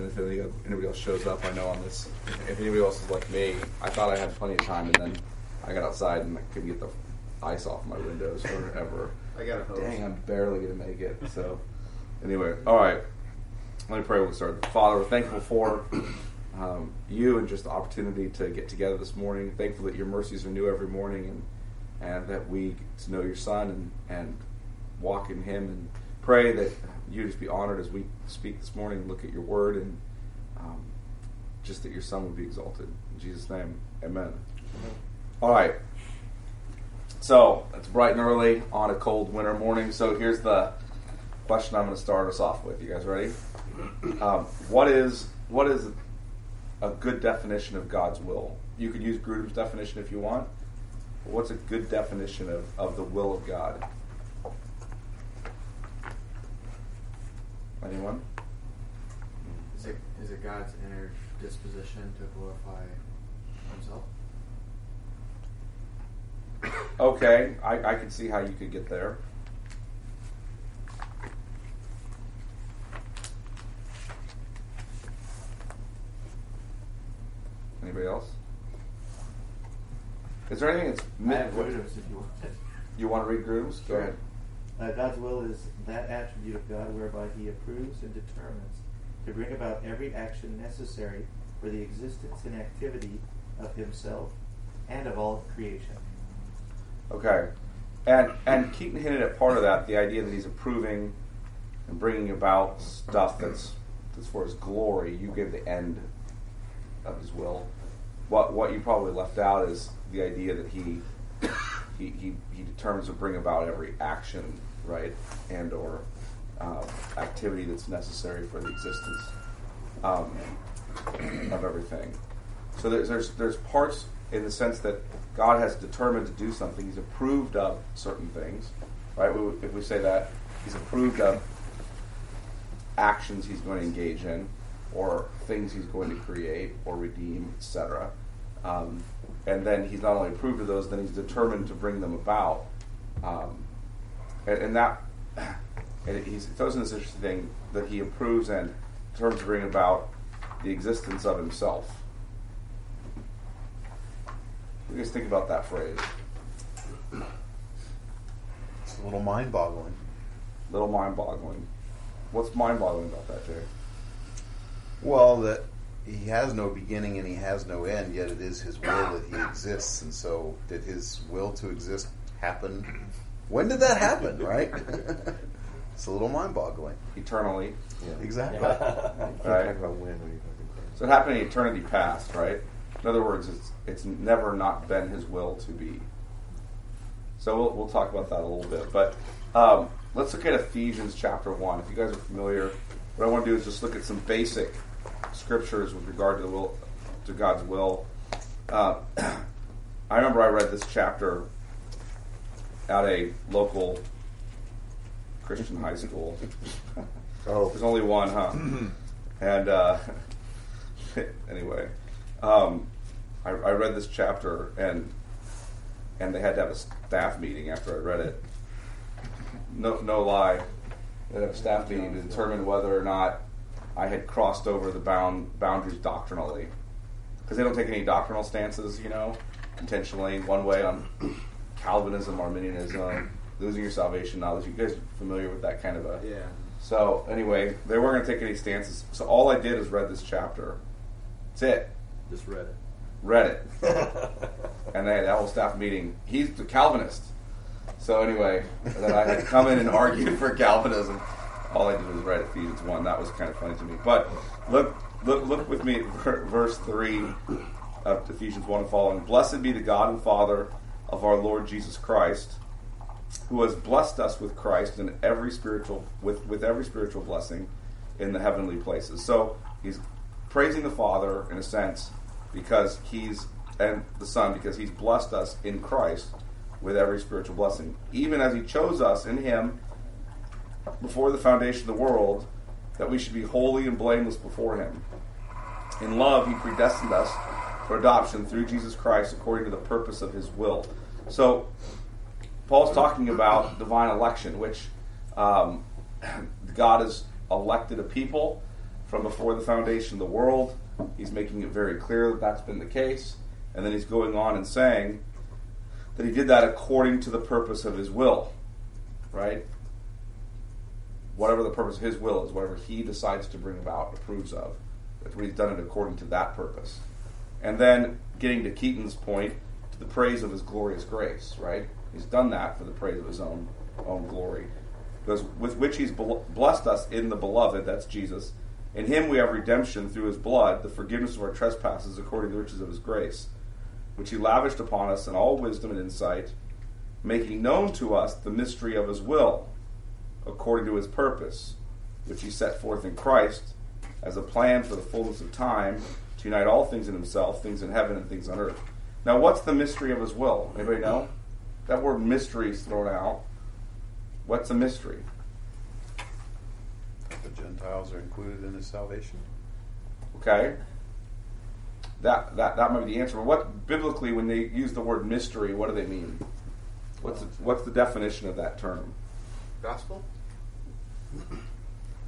and if anybody else shows up, I know on this. If anybody else is like me, I thought I had plenty of time, and then I got outside and I couldn't get the ice off my windows forever. I got a hose. Dang, I'm barely gonna make it. So, anyway, all right. Let me pray. We'll start. Father, we're thankful for um, you and just the opportunity to get together this morning. Thankful that your mercies are new every morning, and and that we get to know your Son and and walk in Him, and pray that you just be honored as we speak this morning and look at your Word, and um, just that your Son would be exalted. In Jesus' name, Amen. Amen. All right. So it's bright and early on a cold winter morning. So here's the question I'm going to start us off with. You guys ready? Um, what is what is a good definition of God's will? You could use Grudem's definition if you want. But what's a good definition of, of the will of God? Anyone? Is it is it God's inner disposition to glorify Himself? Okay, I, I can see how you could get there. Anybody else? Is there anything that's I have Grudem's if you want it. You want to read Grudem's? Go ahead. God's will is that attribute of God whereby He approves and determines to bring about every action necessary for the existence and activity of Himself and of all creation. Okay, and and Keaton hinted at part of that, the idea that he's approving and bringing about stuff that's that's for his glory. You gave the end of his will. What what you probably left out is the idea that he he he, he determines to bring about every action, right, and or uh, activity that's necessary for the existence um, of everything. So there's, there's there's parts in the sense that God has determined to do something. He's approved of certain things, right? We, if we say that He's approved of actions He's going to engage in, or things He's going to create or redeem, etc. Um, and then He's not only approved of those, then He's determined to bring them about. Um, and, and that and he's it throws in this interesting thing that He approves and determines to bring about the existence of Himself. You guys think about that phrase? It's a little mind boggling. Little mind boggling. What's mind boggling about that, Jay? Well, that he has no beginning and he has no end, yet it is his will that he exists. And so, did his will to exist happen? When did that happen, right? it's a little mind boggling. Eternally. Yeah. Exactly. Right. about when when you're So it happened in eternity past, right? In other words, it's it's never not been his will to be. So we'll, we'll talk about that a little bit. But um, let's look at Ephesians chapter 1. If you guys are familiar, what I want to do is just look at some basic scriptures with regard to the will, to God's will. Uh, I remember I read this chapter at a local Christian high school. Oh. There's only one, huh? and uh, anyway, um, I, I read this chapter and and they had to have a staff meeting after I read it. No, no lie, they had a staff meeting to determine whether or not I had crossed over the bound boundaries doctrinally, because they don't take any doctrinal stances, you know, intentionally one way on Calvinism, Arminianism, losing your salvation knowledge. You guys are familiar with that kind of a Yeah. so anyway, they weren't going to take any stances. So all I did is read this chapter. That's it. Just read it. Read it, and they had that whole staff meeting. He's the Calvinist. So anyway, then I had come in and argued for Calvinism. All I did was read Ephesians one. That was kind of funny to me. But look, look, look with me, at verse three of Ephesians one and following. Blessed be the God and Father of our Lord Jesus Christ who has blessed us with Christ in every spiritual with, with every spiritual blessing in the heavenly places. So he's praising the Father in a sense because he's and the Son because he's blessed us in Christ with every spiritual blessing, even as he chose us in him before the foundation of the world that we should be holy and blameless before him. In love he predestined us for adoption through Jesus Christ according to the purpose of his will. So Paul's talking about divine election, which um, God has elected a people from before the foundation of the world. He's making it very clear that that's been the case. And then he's going on and saying that he did that according to the purpose of his will, right? Whatever the purpose of his will is, whatever he decides to bring about, approves of. That's what he's done it according to that purpose. And then getting to Keaton's point, the praise of his glorious grace, right? He's done that for the praise of his own own glory. Because with which he's blessed us in the beloved, that's Jesus. In him we have redemption through his blood, the forgiveness of our trespasses according to the riches of his grace, which he lavished upon us in all wisdom and insight, making known to us the mystery of his will, according to his purpose, which he set forth in Christ as a plan for the fullness of time to unite all things in himself, things in heaven and things on earth. Now, what's the mystery of his will? Anybody know? That word mystery is thrown out. What's a mystery? The Gentiles are included in his salvation. Okay. That, that that might be the answer. But what biblically, when they use the word mystery, what do they mean? What's the, what's the definition of that term? Gospel?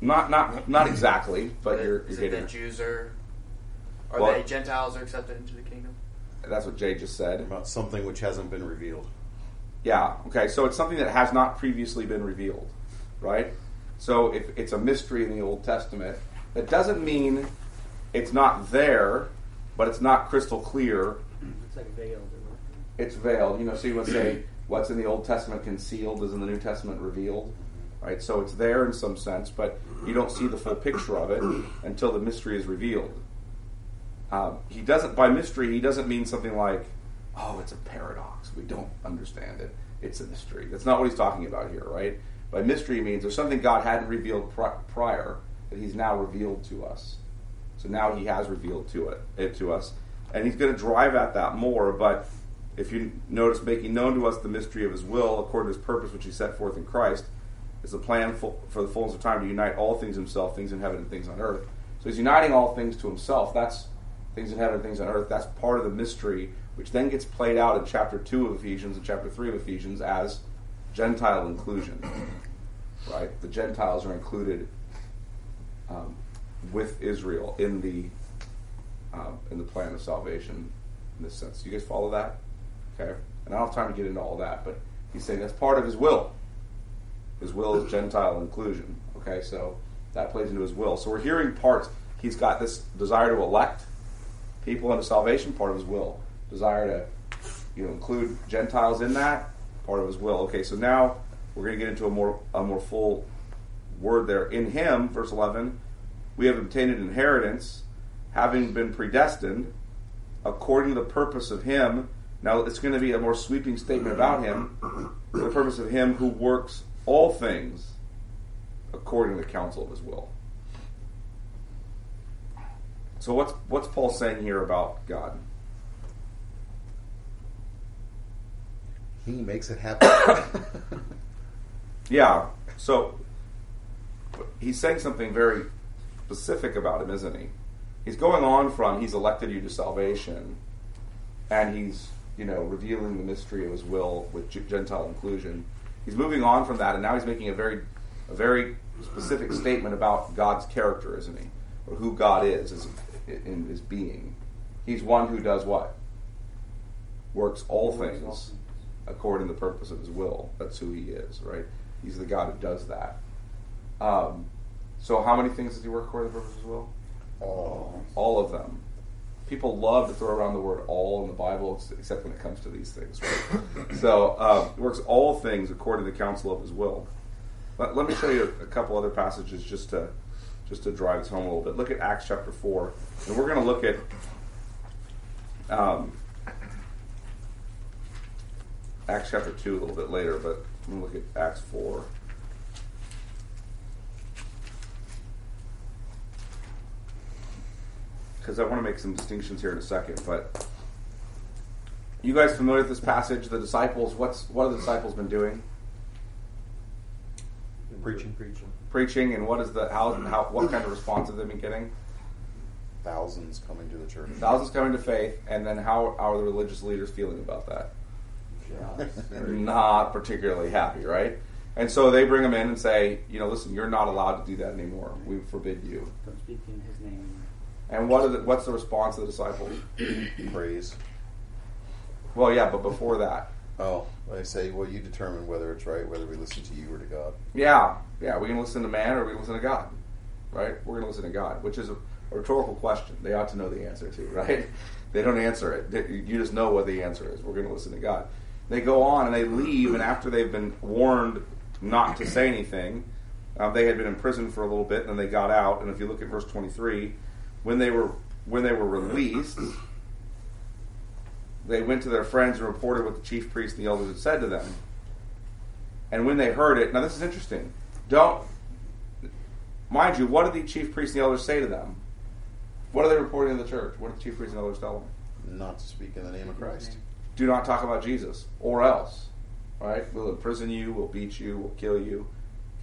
Not not not exactly, but Is you're, it- you're is it getting that. Jews are, are Well- they Gentiles are accepted into the kingdom? That's what Jay just said. About something which hasn't been revealed. Yeah. Okay. So it's something that has not previously been revealed, right? So if it's a mystery in the Old Testament, that doesn't mean it's not there, but it's not crystal clear. It's like veiled. It's veiled. You know, so you would say what's in the Old Testament concealed is in the New Testament revealed, right? So it's there in some sense, but you don't see the full picture of it until the mystery is revealed. Um, he doesn't by mystery. He doesn't mean something like, "Oh, it's a paradox. We don't understand it. It's a mystery." That's not what he's talking about here, right? By mystery means there's something God hadn't revealed pri- prior that He's now revealed to us. So now He has revealed to it, it to us, and He's going to drive at that more. But if you notice, making known to us the mystery of His will according to His purpose, which He set forth in Christ, is the plan for the fullness of time to unite all things Himself, things in heaven and things on earth. So He's uniting all things to Himself. That's things in heaven things on earth. That's part of the mystery, which then gets played out in chapter 2 of Ephesians and chapter 3 of Ephesians as Gentile inclusion. Right? The Gentiles are included um, with Israel in the um, in the plan of salvation in this sense. You guys follow that? Okay. And I don't have time to get into all that, but he's saying that's part of his will. His will is Gentile inclusion. Okay, so that plays into his will. So we're hearing parts. He's got this desire to elect people into salvation, part of his will. Desire to, you know, include Gentiles in that, part of his will. Okay, so now we're going to get into a more a more full word there. In Him, verse eleven, we have obtained an inheritance, having been predestined according to the purpose of Him. Now it's going to be a more sweeping statement about Him, the purpose of Him who works all things according to the counsel of His will. So what's what's Paul saying here about God? He makes it happen. Yeah. So he's saying something very specific about him, isn't he? He's going on from he's elected you to salvation, and he's you know revealing the mystery of his will with Gentile inclusion. He's moving on from that, and now he's making a very a very specific statement about God's character, isn't he, or who God is, is in his being. He's one who does what works all things according to the purpose of his will. That's who he is, right? He's the God who does that. Um, so, how many things does he work according to the purpose of his will? All. All of them. People love to throw around the word "all" in the Bible, except when it comes to these things, right? so, uh, he works all things according to the counsel of his will. Let, let me show you a couple other passages just to just to drive this home a little bit. Look at Acts chapter four, and we're going to look at. Um, Acts chapter 2 a little bit later, but I'm going to look at Acts 4. Because I want to make some distinctions here in a second, but you guys familiar with this passage? The disciples, what's what have the disciples been doing? Preaching. Preaching. Preaching, and what is the how, how what kind of response have they been getting? Thousands coming to the church. Thousands coming to faith, and then how are the religious leaders feeling about that? Not particularly happy, right? And so they bring him in and say, you know, listen, you're not allowed to do that anymore. We forbid you. Don't speak in his name. And what are the, what's the response of the disciples? Praise. Well, yeah, but before that, Oh, they say, well, you determine whether it's right, whether we listen to you or to God. yeah, yeah, we can listen to man or we can listen to God, right? We're going to listen to God, which is a, a rhetorical question. They ought to know the answer to, right? They don't answer it. They- You just know what the answer is. We're going to listen to God. They go on and they leave, and after they've been warned not to say anything, um, they had been in prison for a little bit, and then they got out. And if you look at verse twenty-three, when they were when they were released, they went to their friends and reported what the chief priests and the elders had said to them. And when they heard it, now this is interesting. Don't, mind you, what did the chief priests and the elders say to them? What are they reporting to the church? What did the chief priests and elders tell them? Not to speak in the name of Christ. Do not talk about Jesus, or else, right? We'll imprison you, we'll beat you, we'll kill you.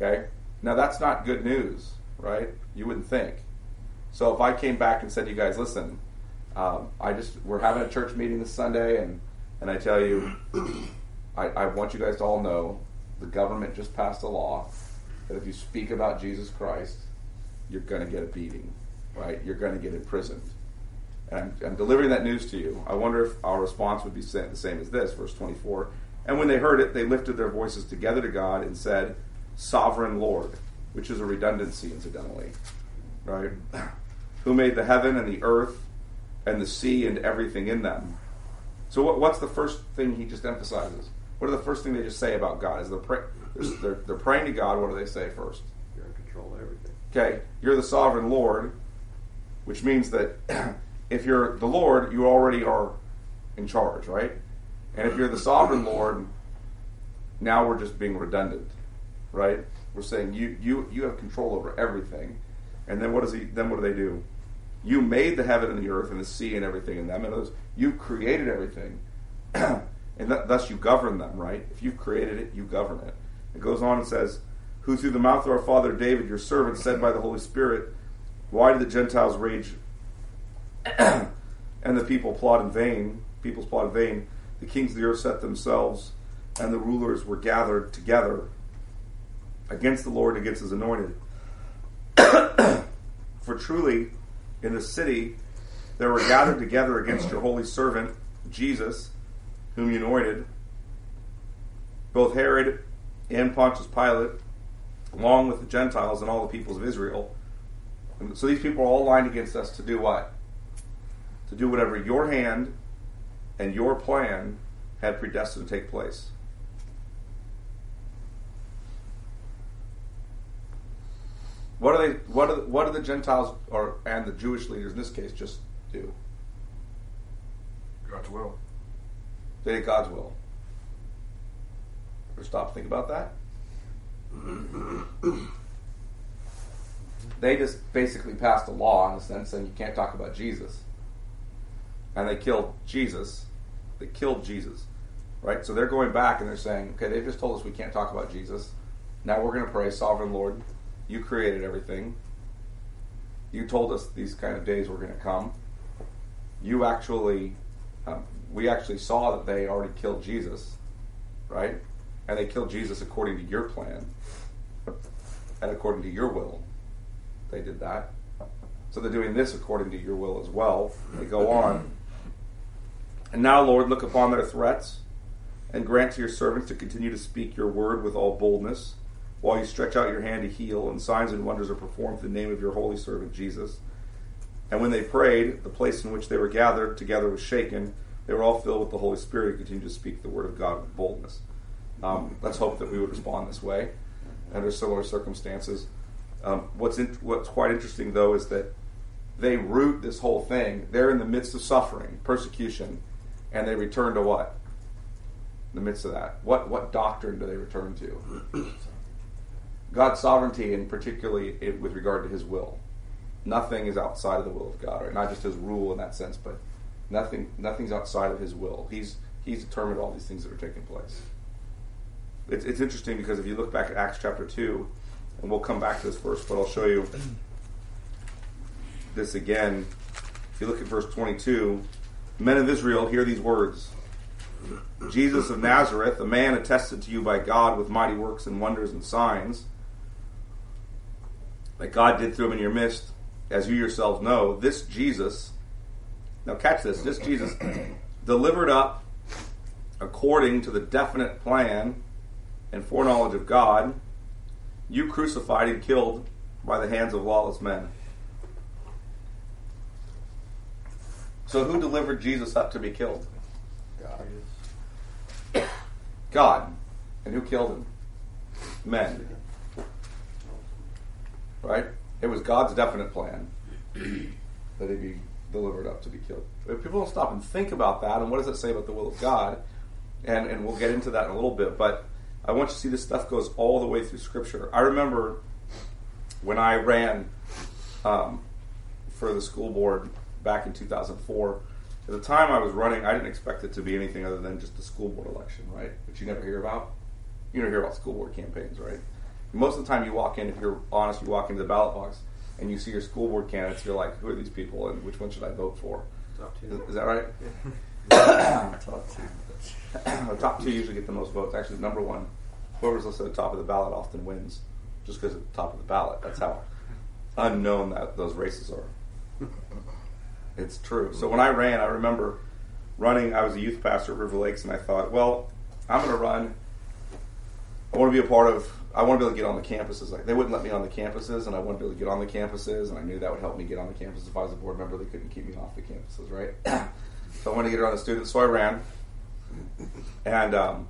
Okay? Now that's not good news, right? You wouldn't think. So if I came back and said to you guys, listen, um, I just we're having a church meeting this Sunday, and and I tell you, I, I want you guys to all know the government just passed a law that if you speak about Jesus Christ, you're going to get a beating, right? You're going to get imprisoned. And I'm, I'm delivering that news to you. I wonder if our response would be the same as this, verse 24. And when they heard it, they lifted their voices together to God and said, Sovereign Lord, which is a redundancy, incidentally, right? Who made the heaven and the earth and the sea and everything in them. So, what, what's the first thing he just emphasizes? What are the first thing they just say about God? Is pray, they're, they're, they're praying to God. What do they say first? You're in control of everything. Okay, you're the sovereign Lord, which means that if you're the Lord, you already are in charge, right? And if you're the sovereign Lord, now we're just being redundant, right? We're saying you you you have control over everything. And then what does he then what do they do? You made the heaven and the earth and the sea and everything in them. And others, you created everything. and th- thus you govern them, right? If you've created it, you govern it. It goes on and says, Who through the mouth of our father David, your servant, said by the Holy Spirit, Why do the Gentiles rage and the people plot in vain? Peoples plot in vain. The kings of the earth set themselves, and the rulers were gathered together against the Lord and against his anointed. For truly, in the city there were gathered together against your holy servant, Jesus, whom you anointed, both Herod and Pontius Pilate, along with the Gentiles and all the peoples of Israel. So these people are all lined against us to do what? To do whatever your hand and your plan had predestined to take place. What do they? What do what do the Gentiles or and the Jewish leaders in this case just do? God's will. They did God's will. Ever stop think about that? they just basically passed a law in a sense saying you can't talk about Jesus. And they killed Jesus. They killed Jesus. Right? So they're going back and they're saying, okay, they've just told us we can't talk about Jesus. Now we're going to pray, Sovereign Lord, you created everything. You told us these kind of days were going to come. You actually, um, we actually saw that they already killed Jesus, right? And they killed Jesus according to your plan and according to your will. They did that. So they're doing this according to your will as well. They go on. And now, Lord, look upon their threats and grant to your servants to continue to speak your word with all boldness, while you stretch out your hand to heal, and signs and wonders are performed in the name of your holy servant Jesus. And when they prayed, the place in which they were gathered together was shaken. They were all filled with the Holy Spirit and continued to speak the word of God with boldness. Um, let's hope that we would respond this way under similar circumstances. Um, what's in, what's quite interesting though is that they root this whole thing. They're in the midst of suffering, persecution, and they return to what? In the midst of that, what what doctrine do they return to? God's sovereignty, and particularly it, with regard to His will. Nothing is outside of the will of God, right? Not just His rule in that sense, but nothing nothing's outside of His will. He's He's determined all these things that are taking place. It's, it's interesting because if you look back at Acts chapter two, and we'll come back to this verse, but I'll show you this again. If you look at verse 22, men of Israel, hear these words. Jesus of Nazareth, a man attested to you by God with mighty works and wonders and signs that God did through him in your midst, as you yourselves know, this Jesus, now catch this, this Jesus delivered up according to the definite plan and foreknowledge of God, you crucified and killed by the hands of lawless men. So who delivered Jesus up to be killed? God. God. And who killed him? Men. Right? It was God's definite plan that he be delivered up to be killed. If people don't stop and think about that, and what does it say about the will of God? And, and we'll get into that in a little bit, but I want you to see this stuff goes all the way through Scripture. I remember when I ran um, for the school board back in 2004. At the time I was running, I didn't expect it to be anything other than just a school board election, right? Which you never hear about. You never hear about school board campaigns, right? Most of the time you walk in, if you're honest, you walk into the ballot box and you see your school board candidates, you're like, who are these people and which one should I vote for? Top Is, two. is that right? Talk to the top two usually get the most votes. Actually, number one, whoever's listed at the top of the ballot often wins, just because at the top of the ballot. That's how unknown that those races are. It's true. So when I ran, I remember running. I was a youth pastor at River Lakes, and I thought, well, I'm going to run. I want to be a part of. I want to be able to get on the campuses. Like they wouldn't let me on the campuses, and I wanted to be able to get on the campuses, and I knew that would help me get on the campus. If I was a board member, they couldn't keep me off the campuses, right? so I wanted to get around the students, so I ran. And um,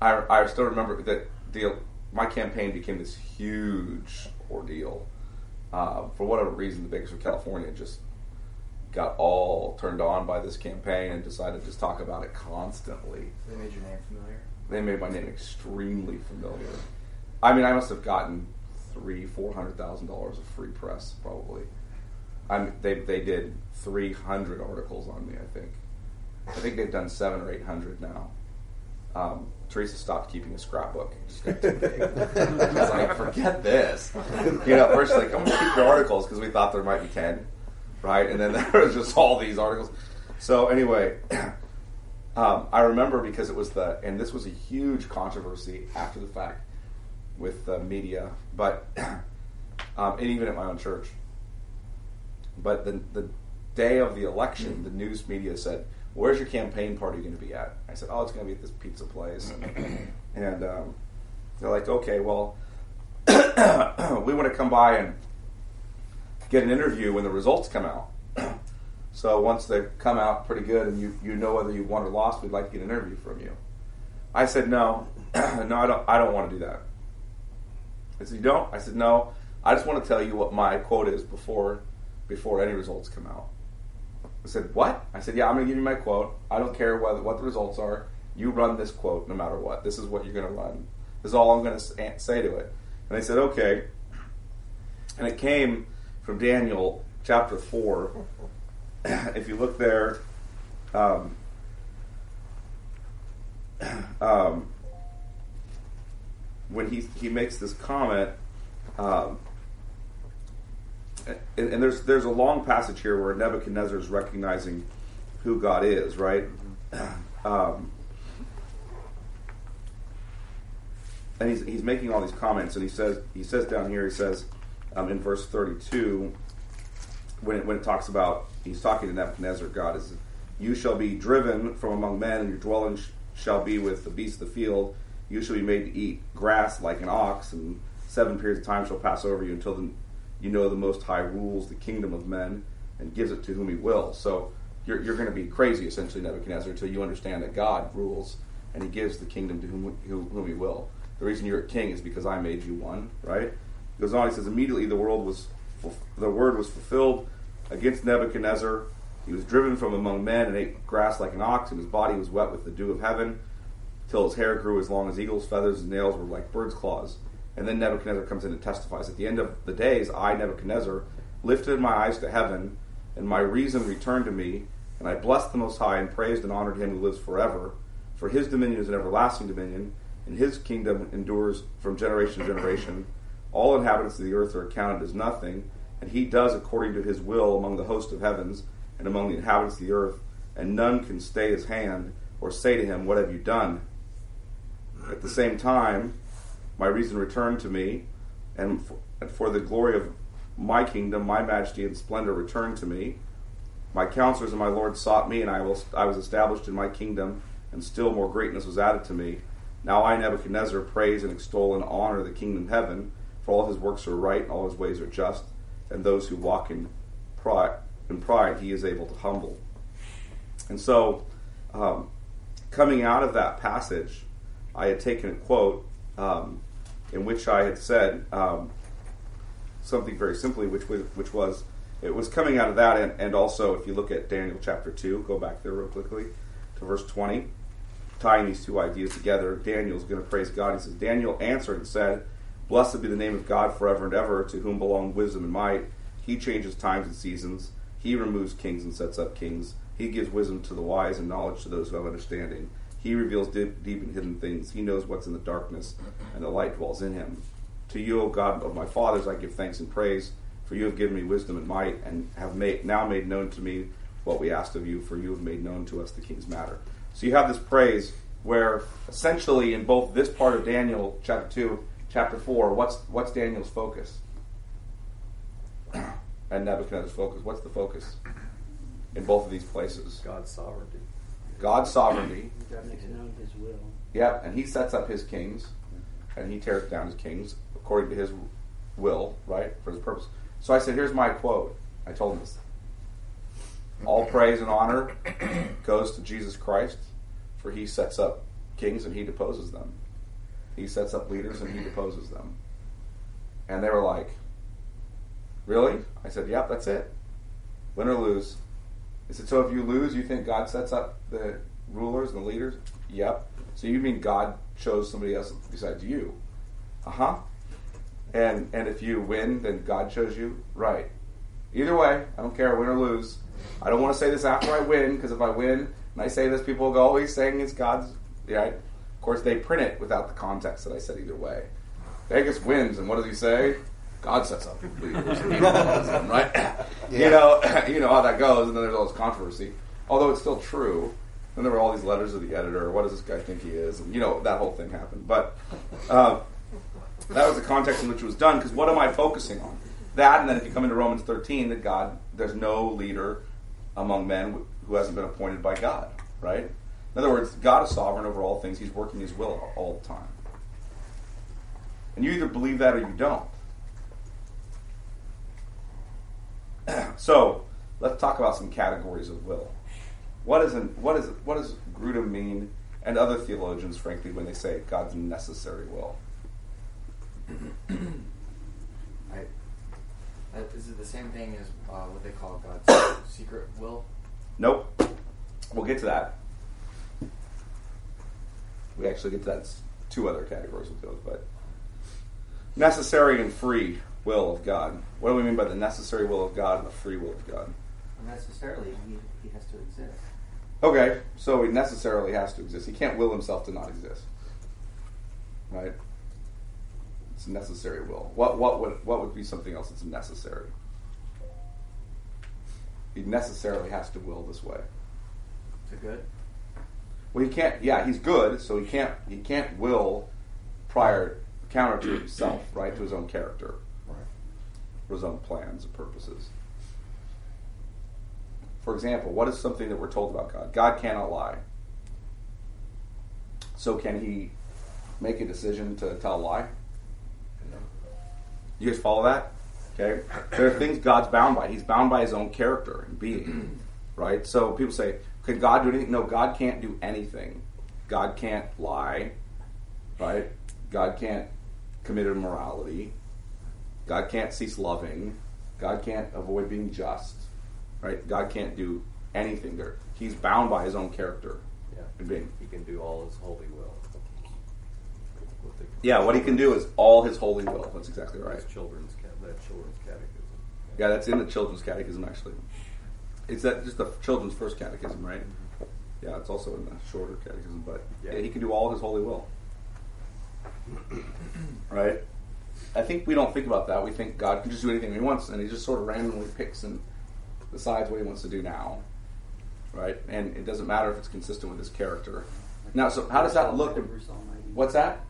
I, I still remember that the my campaign became this huge ordeal. Uh, for whatever reason, the Bakersfield Californian just got all turned on by this campaign and decided to just talk about it constantly. They made your name familiar. They made my name extremely familiar. I mean, I must have gotten three, four hundred thousand dollars of free press, probably. I'm, they they did three hundred articles on me. I think. I think they've done seven or eight hundred now. Um, Teresa stopped keeping a scrapbook. It like, forget this. You know, first like, I'm gonna keep your articles because we thought there might be ten, right? And then there was just all these articles. So anyway, um, I remember because it was the, and this was a huge controversy after the fact with the media, but um, and even at my own church. But the the day of the election, the news media said, "Where's your campaign party going to be at?" I said, "Oh, it's going to be at this pizza place," and, and um, they're like, "Okay, well, we want to come by and get an interview when the results come out." So once they come out pretty good and you, you know whether you won or lost, we'd like to get an interview from you. I said no, no, I don't. I don't want to do that. I said you don't. I said no. I just want to tell you what my quote is before before any results come out. I said what? I said yeah. I'm going to give you my quote. I don't care whether what the results are. You run this quote no matter what. This is what you're going to run. This is all I'm going to say to it. And they said okay. And it came from Daniel chapter four if you look there, um, um, when he he makes this comment, um, and, and there's there's a long passage here where Nebuchadnezzar is recognizing who God is, right? Um, and he's, he's making all these comments, and he says he says down here he says um, in verse 32 when it, when it talks about he's talking to Nebuchadnezzar, God is, you shall be driven from among men, and your dwelling sh- shall be with the beasts of the field. You shall be made to eat grass like an ox, and seven periods of time shall pass over you until the, you know the Most High rules the kingdom of men and gives it to whom He will. So you're, you're going to be crazy, essentially, Nebuchadnezzar, until you understand that God rules and He gives the kingdom to whom, whom, whom He will. The reason you're a king is because I made you one, right? He goes on, he says, immediately the world was, the word was fulfilled against Nebuchadnezzar. He was driven from among men and ate grass like an ox, and his body was wet with the dew of heaven, till his hair grew as long as eagle's feathers, his nails were like bird's claws. And then Nebuchadnezzar comes in and testifies. At the end of the days, I, Nebuchadnezzar, lifted my eyes to heaven, and my reason returned to me, and I blessed the Most High, and praised and honored him who lives forever. For his dominion is an everlasting dominion, and his kingdom endures from generation to generation. All inhabitants of the earth are accounted as nothing, and he does according to his will among the host of heavens and among the inhabitants of the earth, and none can stay his hand or say to him, What have you done? At the same time, my reason returned to me, and for, and for the glory of my kingdom, my majesty and splendor returned to me. My counselors and my Lord sought me, and I was, I was established in my kingdom, and still more greatness was added to me. Now I, Nebuchadnezzar, praise and extol and honor the kingdom of heaven, for all his works are right, and all his ways are just, and those who walk in pride, in pride he is able to humble. And so, um, coming out of that passage, I had taken a quote um, in which I had said um, something very simply, which was, which was it was coming out of that, and, and also if you look at Daniel chapter two, go back there real quickly to verse twenty, tying these two ideas together. Daniel's going to praise God. He says, Daniel answered and said, "Blessed be the name of God forever and ever, to whom belong wisdom and might. He changes times and seasons. He removes kings and sets up kings. He gives wisdom to the wise and knowledge to those who have understanding." He reveals deep, deep and hidden things. He knows what's in the darkness, and the light dwells in him. To you, O God of my fathers, I give thanks and praise, for you have given me wisdom and might, and have made, now made known to me what we asked of you, for you have made known to us the king's matter. So you have this praise where essentially in both this part of Daniel, chapter 2, chapter 4, what's, what's Daniel's focus? and Nebuchadnezzar's focus. What's the focus in both of these places? God's sovereignty. God's sovereignty. God makes known His will. Yep, and he sets up his kings, and he tears down his kings according to his will, right, for his purpose. So I said, here's my quote. I told him this. All praise and honor goes to Jesus Christ, for he sets up kings and he deposes them. He sets up leaders and he deposes them. And they were like, Really? I said, Yep, that's it. Win or lose. So if you lose, you think God sets up the rulers and the leaders? Yep. So you mean God chose somebody else besides you? Uh huh. And and if you win, then God chose you? Right. Either way, I don't care, win or lose. I don't want to say this after I win, because if I win and I say this, people will go, oh, he's saying it's God's. Right? Of course, they print it without the context that I said either way. Vegas wins, and what does he say? God sets up leaders, and them, right? You know, you know how that goes, and then there's all this controversy. Although it's still true, and there were all these letters of the editor. What does this guy think he is? And you know that whole thing happened. But uh, that was the context in which it was done. Because what am I focusing on? That, and then if you come into Romans 13, that God, there's no leader among men who hasn't been appointed by God, right? In other words, God is sovereign over all things. He's working His will all the time. And you either believe that or you don't. so, let's talk about some categories of will. What is an, what is what does Grudem mean, and other theologians, frankly, when they say God's necessary will? I, uh, is it the same thing as uh, what they call God's secret will? Nope. We'll get to that. We actually get to that. Two other categories of those, but necessary and free will of God. What do we mean by the necessary will of God and the free will of God? Necessarily, he, he has to exist. Okay, so he necessarily has to exist. He can't will himself to not exist. Right? It's a necessary will. What what would what would be something else that's necessary? He necessarily has to will this way. To good? Well, he can't. Yeah, he's good, so he can't. He can't will prior counter to himself, right? To his own character, for his own plans and purposes. For example, what is something that we're told about God? God cannot lie. So can he make a decision to tell a lie? You guys follow that? Okay. There are things God's bound by. He's bound by his own character and being. Right? So people say, can God do anything? No, God can't do anything. God can't lie. Right? God can't commit immorality. God can't cease loving. God can't avoid being just. Right? God can't do anything there. He's bound by his own character Yeah. and being. He can do all his holy will. Yeah, what he can do is all his holy will. That's exactly right. His children's that children's catechism. Yeah, that's in the children's catechism actually. It's that just the children's first catechism, right? Mm-hmm. Yeah, it's also in the shorter catechism, but yeah. Yeah. he can do all his holy will. right? I think we don't think about that. We think God can just do anything he wants, and he just sort of randomly picks and decides what he wants to do now. right? And it doesn't matter if it's consistent with his character. Now, so how does that look? Like Bruce Almighty. What's that?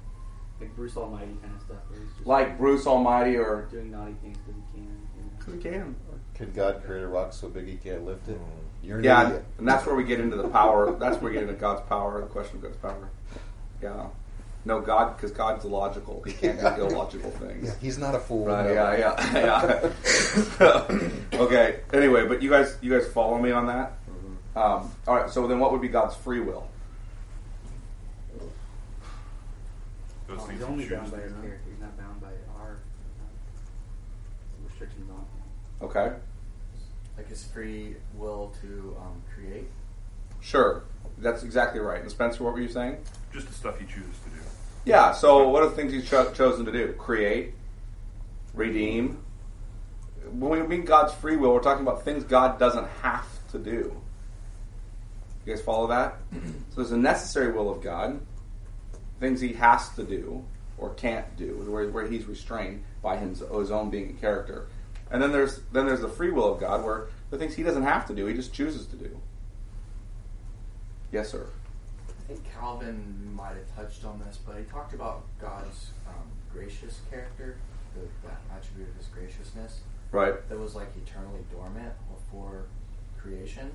Like Bruce Almighty kind of stuff. Where just Like Bruce Almighty or doing naughty things because he can. You know. we can. Can God create a rock so big he can't lift it? Hmm. You're Yeah, idiot. and that's where we get into the power. That's where we get into God's power, the question of God's power. Yeah. No, God, because God's illogical. He can't do illogical things. Yeah, he's not a fool. Right, no. yeah, yeah, yeah. okay. Anyway, but you guys, you guys follow me on that. Um, all right. So then, what would be God's free will? Those Oh, he's only bound by his character. He's not bound by our uh, restrictions on him. Okay. Like his free will to um, create. Sure. That's exactly right. And Spencer, what were you saying? Just the stuff he chooses to do. Yeah. So, what are the things he's cho- chosen to do? Create, redeem. When we mean God's free will, we're talking about things God doesn't have to do. You guys follow that? so there's a necessary will of God, things He has to do or can't do, where, where He's restrained by his, his own being a character. And then there's then there's the free will of God, where the things He doesn't have to do, He just chooses to do. Yes, sir. I think Calvin might have touched on this, but he talked about God's um, gracious character, the, that attribute of his graciousness Right. that was like eternally dormant before creation.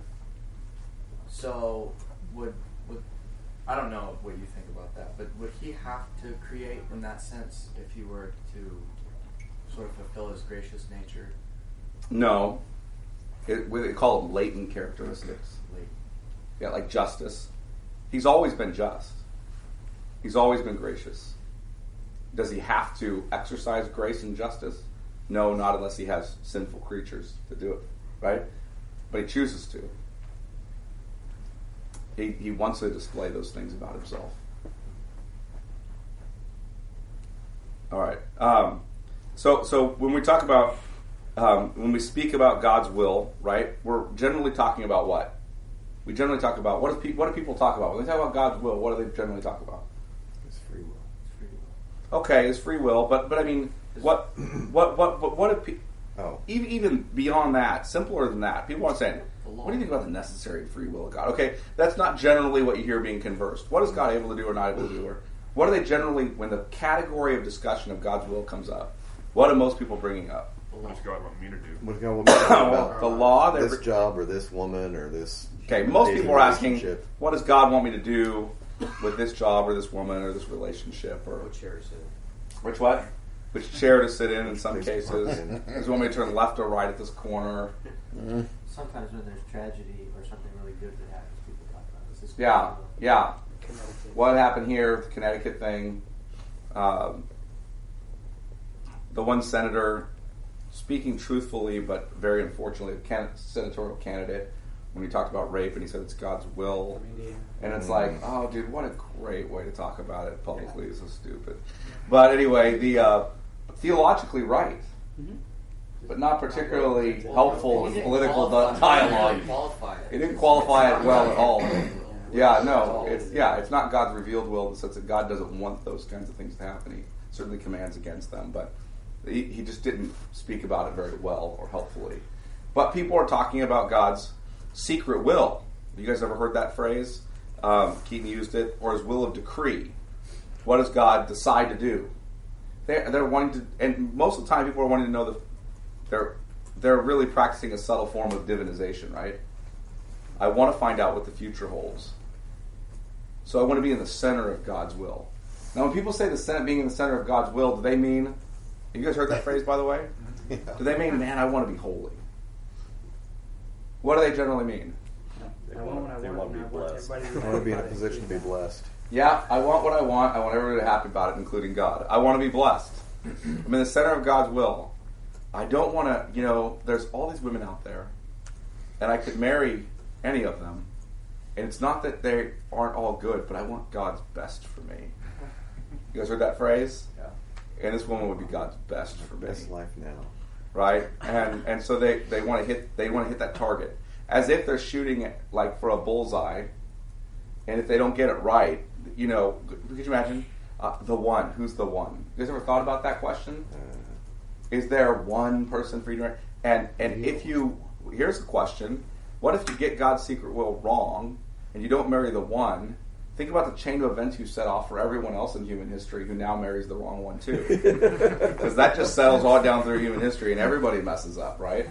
So would would I don't know what you think about that, but would he have to create in that sense if he were to sort of fulfill his gracious nature? No. It, we call them latent characteristics. Like, Yeah, like justice. He's always been just. He's always been gracious. Does he have to exercise grace and justice? No, not unless he has sinful creatures to do it, right? But he chooses to. He, he wants to display those things about himself. All right. Um, so, so when we talk about, um, when we speak about God's will, right, we're generally talking about what? We generally talk about what, is pe- what do people talk about when they talk about God's will? What do they generally talk about? It's free will. it's free will. Okay, it's free will, but but I mean, what what what what, what pe- Oh. even even beyond that, simpler than that, people are saying, "What do you think about the necessary free will of God?" Okay, that's not generally what you hear being conversed. What is God able to do or not able to do? Or what are they generally when the category of discussion of God's will comes up? What are most people bringing up? The law. What's God want me to do? What God will be talking Well, about the law. They're, this job or this woman or this. okay, most dating people are asking, relationship. "What does God want me to do with this job or this woman or this relationship?" Or What chair is it? Which what? Which chair to sit in in some Place cases. park in. Does he want me to turn left or right at this corner? Sometimes when there's tragedy or something really good that happens, people talk about this. This Yeah, yeah. Connecticut. What happened here, the Connecticut thing? Um, the one senator speaking truthfully, but very unfortunately, a can- senatorial candidate, when he talked about rape and he said it's God's will. And it's like, oh, dude, what a great way to talk about it publicly. It's so stupid. But anyway, the uh, theologically right, Mhm. but not particularly helpful in political dialogue. It didn't qualify it well at all. Yeah, no, it's yeah, it's not God's revealed will in the sense that God doesn't want those kinds of things to happen. He certainly commands against them, but he, he just didn't speak about it very well or helpfully. But people are talking about God's secret will. You guys ever heard that phrase? Um, Keaton used it, or his will of decree. What does God decide to do? They're, they're wanting to, and most of the time, people are wanting to know that They're they're really practicing a subtle form of divination, right? I want to find out what the future holds. So I want to be in the center of God's will. Now, when people say the center, being in the center of God's will, do they mean? You guys heard that phrase, by the way? Yeah. Do they mean, man, I want to be holy? What do they generally mean? I want what I They want, want to be blessed. everybody I want to be in a position to be blessed. Yeah, I want what I want. I want everybody to be happy about it, including God. I want to be blessed. I'm in the center of God's will. I don't want to, you know, there's all these women out there, and I could marry any of them. And it's not that they aren't all good, but I want God's best for me. You guys heard that phrase? Yeah. And this woman would be God's best for me Best life now. right? And and so they, they want to hit they want to hit that target as if they're shooting it like for a bullseye, and if they don't get it right, you know, could you imagine uh, the one? Who's the one? You guys ever thought about that question? Uh, Is there one person for you to marry? And and if you here's the question: What if you get God's secret will wrong and you don't marry the one? Think about the chain of events you set off for everyone else in human history who now marries the wrong one too. Because that just settles all down through human history and everybody messes up, right?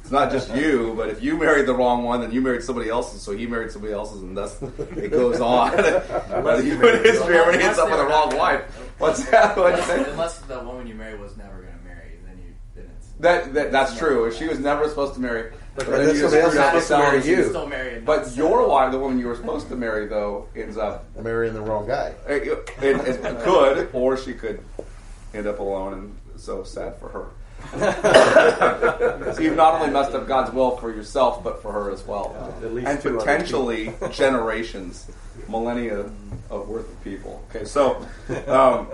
It's not just you, but if you married the wrong one, then you married somebody else's, so he married somebody else's, and thus it goes on. but human history, everybody ends up with the wrong wife. What's that? What'd? Unless the woman you married was never going to marry, then you then it's That, that that's true. If she was never supposed to marry, But then that's you just somebody else the supposed to marry you. Still married. But your settled. wife, the woman you were supposed to marry, though, ends up Marrying the wrong guy. it, it, it could, or she could end up alone, and so sad for her. so you've not only messed up God's will for yourself, but for her as well, At least and potentially generations, millennia of worth of people. Okay, so um,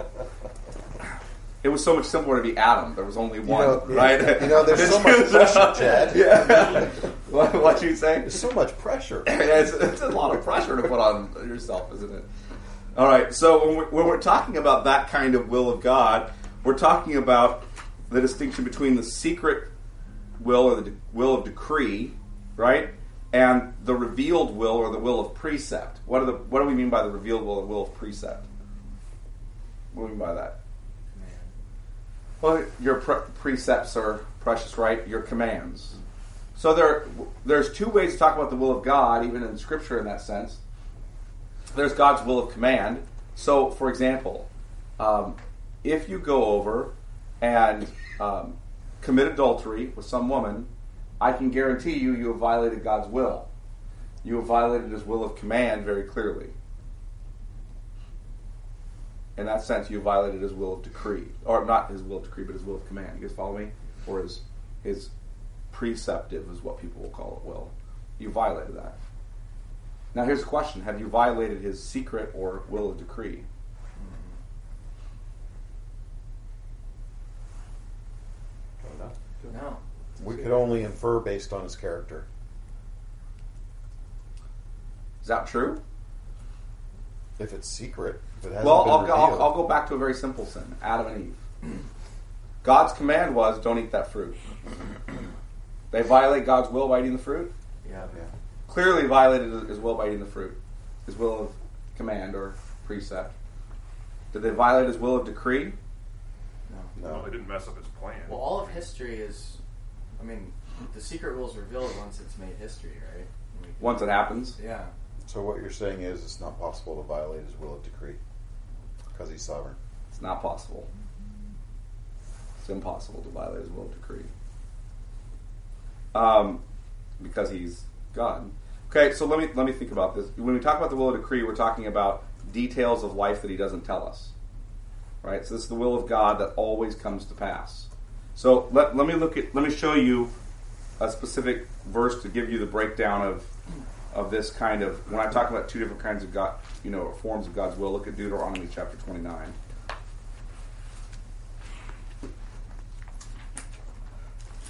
it was so much simpler to be Adam. There was only one, know, right? you know, there's so much pressure, Chad. yeah. what what you say? There's so much pressure. it's, it's a lot of pressure to put on yourself, isn't it? All right. So when we're, when we're talking about that kind of will of God, we're talking about the distinction between the secret will or the de- will of decree, right, and the revealed will or the will of precept. What are the what do we mean by the revealed will or will of precept? What do we mean by that? Well, your pre- precepts are precious, right? Your commands. So there, there's two ways to talk about the will of God, even in Scripture, in that sense. There's God's will of command. So, for example, um, if you go over and um, commit adultery with some woman, I can guarantee you, you have violated God's will. You have violated His will of command very clearly. In that sense, you violated His will of decree, or not His will of decree, but His will of command. You guys follow me? Or His His preceptive is what people will call it will. You violated that. Now here's the question: Have you violated his secret or will of decree? No. We could only infer based on his character. Is that true? If it's secret, if it hasn't Well, been I'll go, I'll. I'll go back to a very simple sin: Adam and Eve. God's command was, "Don't eat that fruit." They violate God's will by eating the fruit. Yeah. Yeah. Clearly violated His will by eating the fruit. His will of command or precept. Did they violate His will of decree? No. No, they didn't mess up his plan. Well, all of history is, I mean, the secret will is revealed once it's made history, right? I mean, Once it happens, Yeah. So what you're saying is it's not possible to violate his will of decree because he's sovereign. It's not possible. It's impossible to violate his will of decree. Um, because he's God. Okay, so let me let me think about this. When we talk about the will of decree, we're talking about details of life that he doesn't tell us. Right? So this is the will of God that always comes to pass. So let, let me look at let me show you a specific verse to give you the breakdown of of this kind of when I talk about two different kinds of God, you know, forms of God's will. Look at Deuteronomy chapter twenty nine.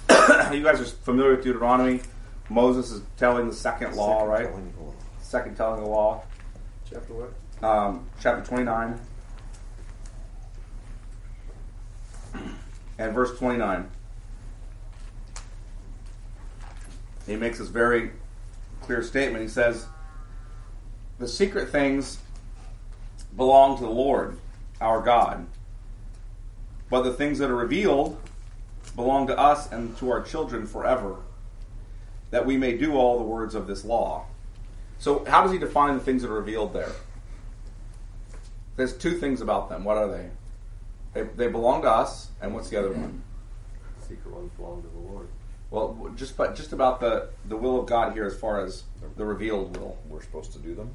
you guys are familiar with Deuteronomy. Moses is telling the second law, Second right? telling law. Second telling the law. Chapter what? Um, chapter 29 and verse 29. He makes this very clear statement. He says, The secret things belong to the Lord, our God, but the things that are revealed belong to us and to our children forever, that we may do all the words of this law. So, how does he define the things that are revealed there? There's two things about them. What are they? They, they belong to us, and what's the other one? Secret ones belong to the Lord. Well, just but just about the the will of God here, as far as the revealed will. We're supposed to do them.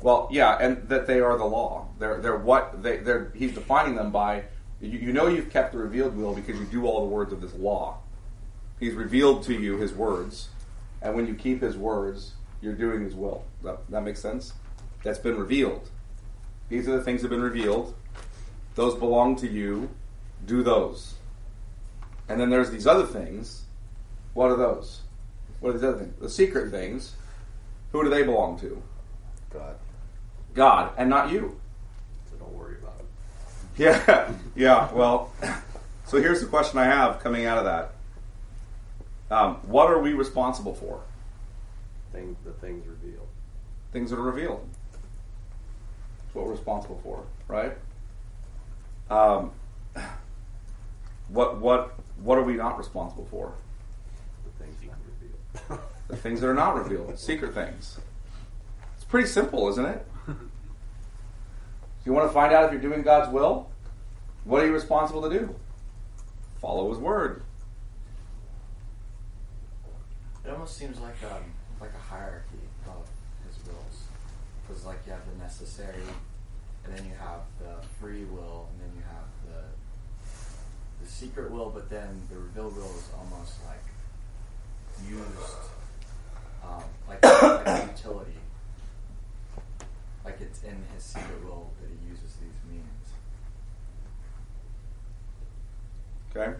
Well, yeah, and that they are the law. They're they're what they they're. He's defining them by. You, you know you've kept the revealed will because you do all the words of this law. He's revealed to you His words, and when you keep His words, you're doing His will. That that makes sense. That's been revealed. These are the things that have been revealed. Those belong to you. Do those. And then there's these other things. What are those? What are these other things? The secret things. Who do they belong to? God. God, and not you. So don't worry about it. Yeah, yeah. Well, so here's the question I have coming out of that. Um, what are we responsible for? Thing, the things revealed. things that are revealed. It's what we're responsible for, right? Um, what what what are we not responsible for? The things not revealed. The things that are not revealed, secret things. It's pretty simple, isn't it? You want to find out if you're doing God's will? What are you responsible to do? Follow His word. It almost seems like um like a hierarchy of his wills, because like you have the necessary, and then you have the free will, and then you have the the secret will, but then the revealed will is almost like used um, like, like a utility, like it's in his secret will that he uses these means. Okay.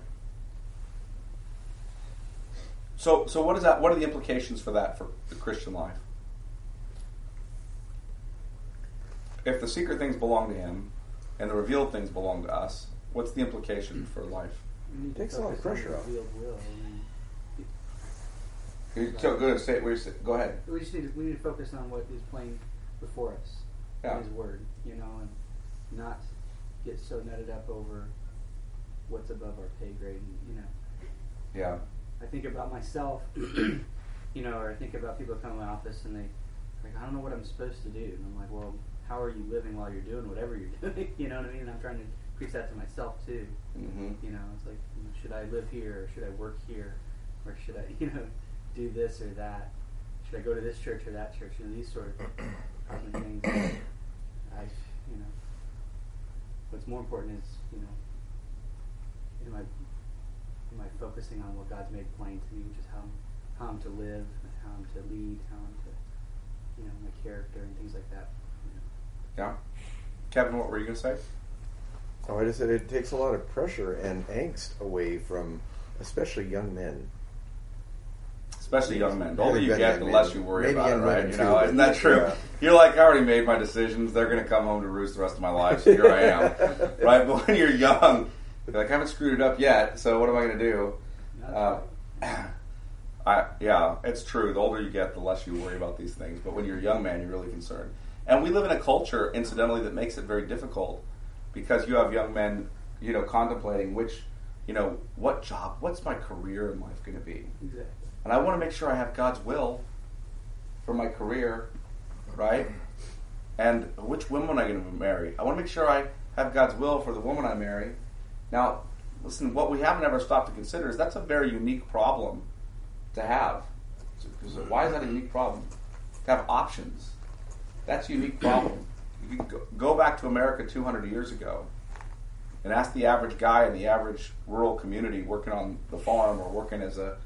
So, so what is that? What are the implications for that for the Christian life? If the secret things belong to Him, and the revealed things belong to us, what's the implication for life? We need to Takes a lot of pressure off. Revealed will. I mean, You- So good. Say, say- go ahead. we just need to, we need to focus on what is playing before us, Yeah. His word, you know, and not get so nutted up over what's above our pay grade. And, you know, Yeah. I think about myself, you know, or I think about people come to my office and they like, I don't know what I'm supposed to do, and I'm like, well, how are you living while you're doing whatever you're doing? you know what I mean? And I'm trying to preach that to myself too. hmm You know, it's like, should I live here or should I work here, or should I, you know, do this or that? Should I go to this church or that church? You know, these sort of common things. I, you know, what's more important is, you know, am I am I focusing on what God's made plain to me, which is how how I'm to live, how I'm to lead, how I'm to, you know, my character and things like that. You know. Yeah. Kevin, what were you going to say? Oh, I just said it takes a lot of pressure and angst away from, especially young men. Especially young men. The Maybe older you get, the less you worry Maybe about it, right? You know, isn't that true? yeah. You're like, I already made my decisions. They're going to come home to roost the rest of my life. So here I am, right? But when you're young, you're like, I haven't screwed it up yet. So what am I going to do? Uh. I, yeah, it's true. The older you get, the less you worry about these things. But when you're a young man, you're really concerned. And we live in a culture, incidentally, that makes it very difficult because you have young men, you know, contemplating which, you know, what job, what's my career in life going to be? Exactly. And I want to make sure I have God's will for my career, right? And which woman am I going to marry? I want to make sure I have God's will for the woman I marry. Now, listen, what we haven't ever stopped to consider is that's a very unique problem to have. Why is that a unique problem? To have options. That's a unique problem. You can go back to America 200 years ago and ask the average guy in the average rural community working on the farm or working as a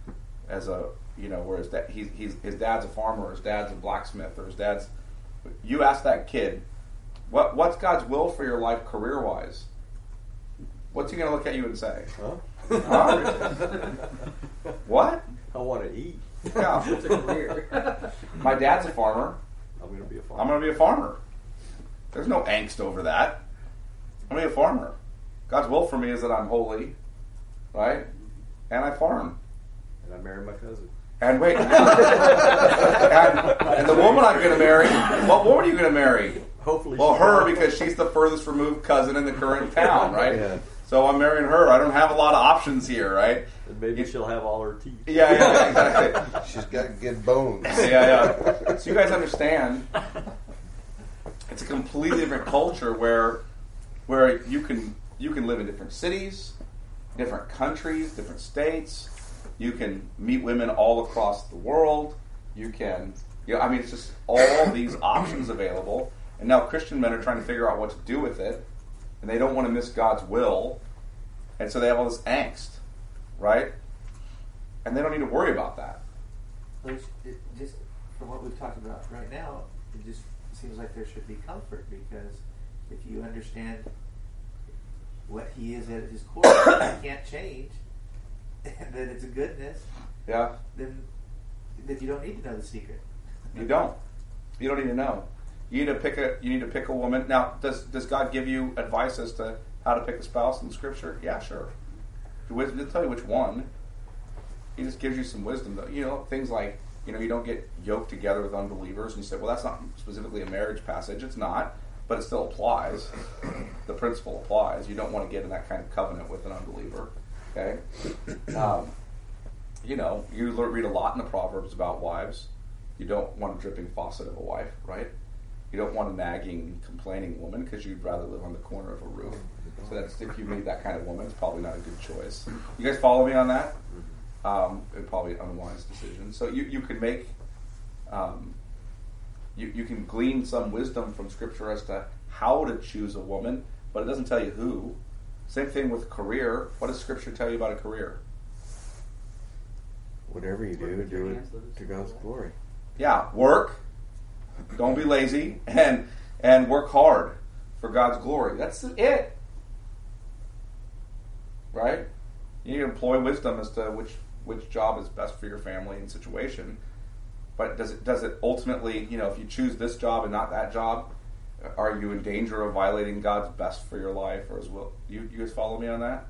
as a you know where his, he's, he's, his dad's a farmer or his dad's a blacksmith or his dad's you ask that kid what what's God's will for your life career wise what's he going to look at you and say Huh? huh? what I want to eat. yeah It's a career. my dad's a farmer I'm going to be a farmer. I'm going to be a farmer there's no angst over that I'm going to be a farmer God's will for me is that I'm holy right and I farm I marry my cousin. And wait, and, and the woman I'm going to marry, what woman are you going to marry? Hopefully, Well, her will. because she's the furthest removed cousin in the current town, right? Yeah. So I'm marrying her. I don't have a lot of options here, right? And maybe she'll have all her teeth. Yeah, yeah, exactly. She's got good bones. Yeah, yeah. So you guys understand? It's a completely different culture where, where you can you can live in different cities, different countries, different states. You can meet women all across the world. You can, you know, I mean, it's just all these options available. And now Christian men are trying to figure out what to do with it, and they don't want to miss God's will, and so they have all this angst, right? And they don't need to worry about that. It, just from what we've talked about right now, it just seems like there should be comfort because if you understand what he is at his core, he can't change, that it's a goodness, Yeah. then then you don't need to know the secret. You don't. You don't need to know. You need to pick a. You need to pick a woman. Now, does does God give you advice as to how to pick a spouse in Scripture? Yeah, sure. He'll tell you which one. He just gives you some wisdom. Though. You know things like You know, you don't get yoked together with unbelievers. And you say, well, that's not specifically a marriage passage. It's not, but it still applies. the principle applies. You don't want to get in that kind of covenant with an unbeliever. Okay? Um, you know, you read a lot in the Proverbs about wives. You don't want a dripping faucet of a wife, right? You don't want a nagging, complaining woman because you'd rather live on the corner of a roof. So that's if you meet that kind of woman, it's probably not a good choice. You guys follow me on that? Um, probably an unwise decision. So you you can make, um, you you can glean some wisdom from Scripture as to how to choose a woman, but it doesn't tell you who. Same thing with career. What does Scripture tell you about a career? Whatever you do, Work with your do it to God's glory. Yeah, work. Don't be lazy, and and work hard for God's glory. That's it. Right? You need to employ wisdom as to which which job is best for your family and situation. But does it does it ultimately, you know, if you choose this job and not that job, are you in danger of violating God's best for your life or as well? You you guys follow me on that?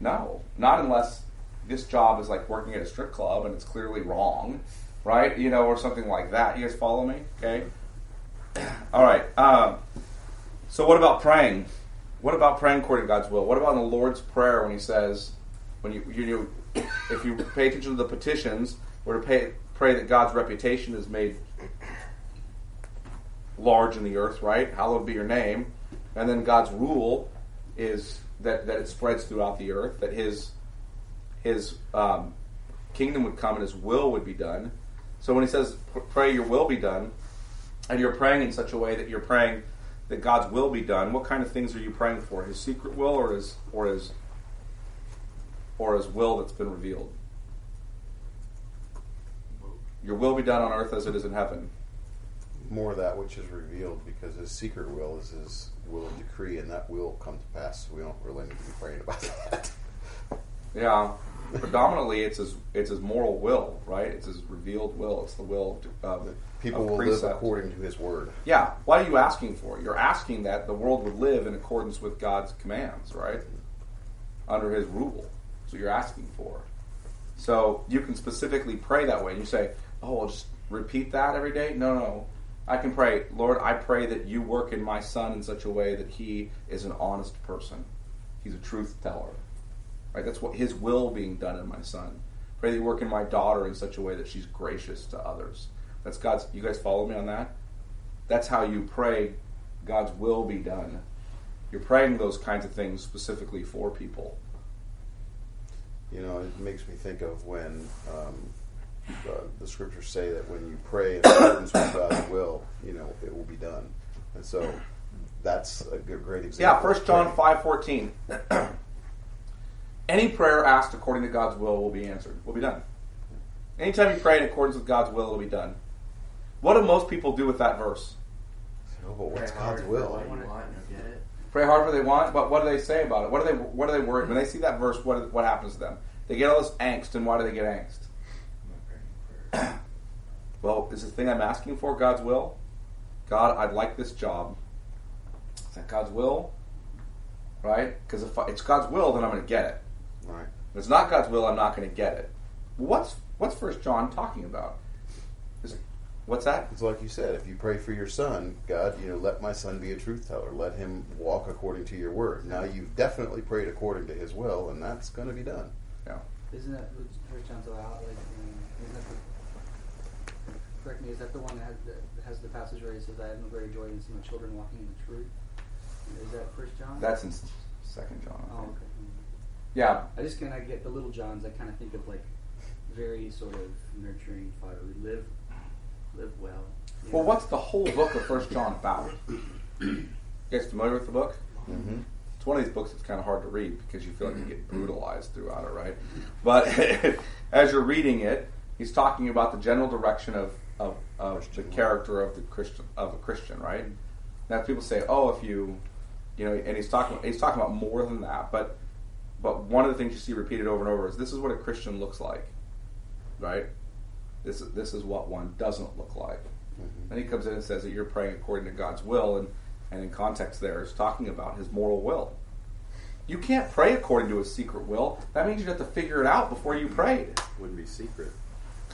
No, not unless this job is like working at a strip club and it's clearly wrong, right? You know, or something like that. You guys follow me? Okay. All right. Um, so, what about praying? What about praying according to God's will? What about in the Lord's Prayer when He says, when you you know, if you pay attention to the petitions, we're to pay, pray that God's reputation is made large in the earth, right? Hallowed be Your name, and then God's rule is that that it spreads throughout the earth. That His his um, kingdom would come and his will would be done. So when he says, pray your will be done, and you're praying in such a way that you're praying that God's will be done, what kind of things are you praying for? His secret will or his, or his, or his will that's been revealed? Your will be done on earth as it is in heaven. More of that which is revealed because his secret will is his will and decree, and that will come to pass. So we don't really need to be praying about that. Yeah, predominantly it's his it's his moral will, right? It's his revealed will. It's the will of, of People of will live according to his word. Yeah. What are you asking for? You're asking that the world would live in accordance with God's commands, right? Under His rule. So you're asking for. So you can specifically pray that way. And you say, "Oh, I'll just repeat that every day." No, no. I can pray, Lord. I pray that you work in my son in such a way that he is an honest person. He's a truth teller. Right? That's what His will being done in my son. Pray that you work in my daughter in such a way that she's gracious to others. That's God's. You guys follow me on that? That's how you pray God's will be done. You're praying those kinds of things specifically for people. You know, it makes me think of when um, uh, the scriptures say that when you pray in accordance with God's will, you know, it will be done. And so that's a good, great example. Yeah. First John praying. five fourteen. Any prayer asked according to God's will will be answered. Will be done. Anytime you pray in accordance with God's will, it'll be done. What do most people do with that verse? No, but what's Pray God's hard will? for What you want get it. Pray however they want, but what do they say about it? What do they what do they worry when they see that verse? What what happens to them? They get all this angst, and why do they get angst? Well, is the thing I'm asking for God's will? God, I'd like this job. Is that God's will? Right? Because if I- it's God's will, then I'm going to get it. Right. If it's not God's will, I'm not going to get it. What's what's First John talking about? Is, what's that? It's like you said, if you pray for your son, God, you know, let my son be a truth teller. Let him walk according to your word. Now you've definitely prayed according to his will, and that's going to be done. Yeah. Isn't that what First John's about? Like, isn't that the, correct me, is that the one that has, that has the passage where he says, "I have no greater joy than seeing my children walking in the truth"? Is that First John? That's in Second John. I Oh, think. okay. Yeah. I just kind of get the little Johns. I kind of think of like very sort of nurturing father. We live, live well. you Well, know. what's the whole book of First John about? You guys familiar with the book? Mm-hmm. It's one of these books that's kind of hard to read because you feel like you get brutalized throughout it, right? But as you're reading it, he's talking about the general direction of, of, of the character of the Christian of a Christian, right? Now people say, oh, if you, you know, and he's talking he's talking about more than that, but but one of the things you see repeated over and over is this is what a Christian looks like, right? This this is what one doesn't look like. Mm-hmm. Then he comes in and says that you're praying according to God's will, and, and in context there is talking about his moral will. You can't pray according to his secret will. That means you have to figure it out before you prayed. Wouldn't be secret.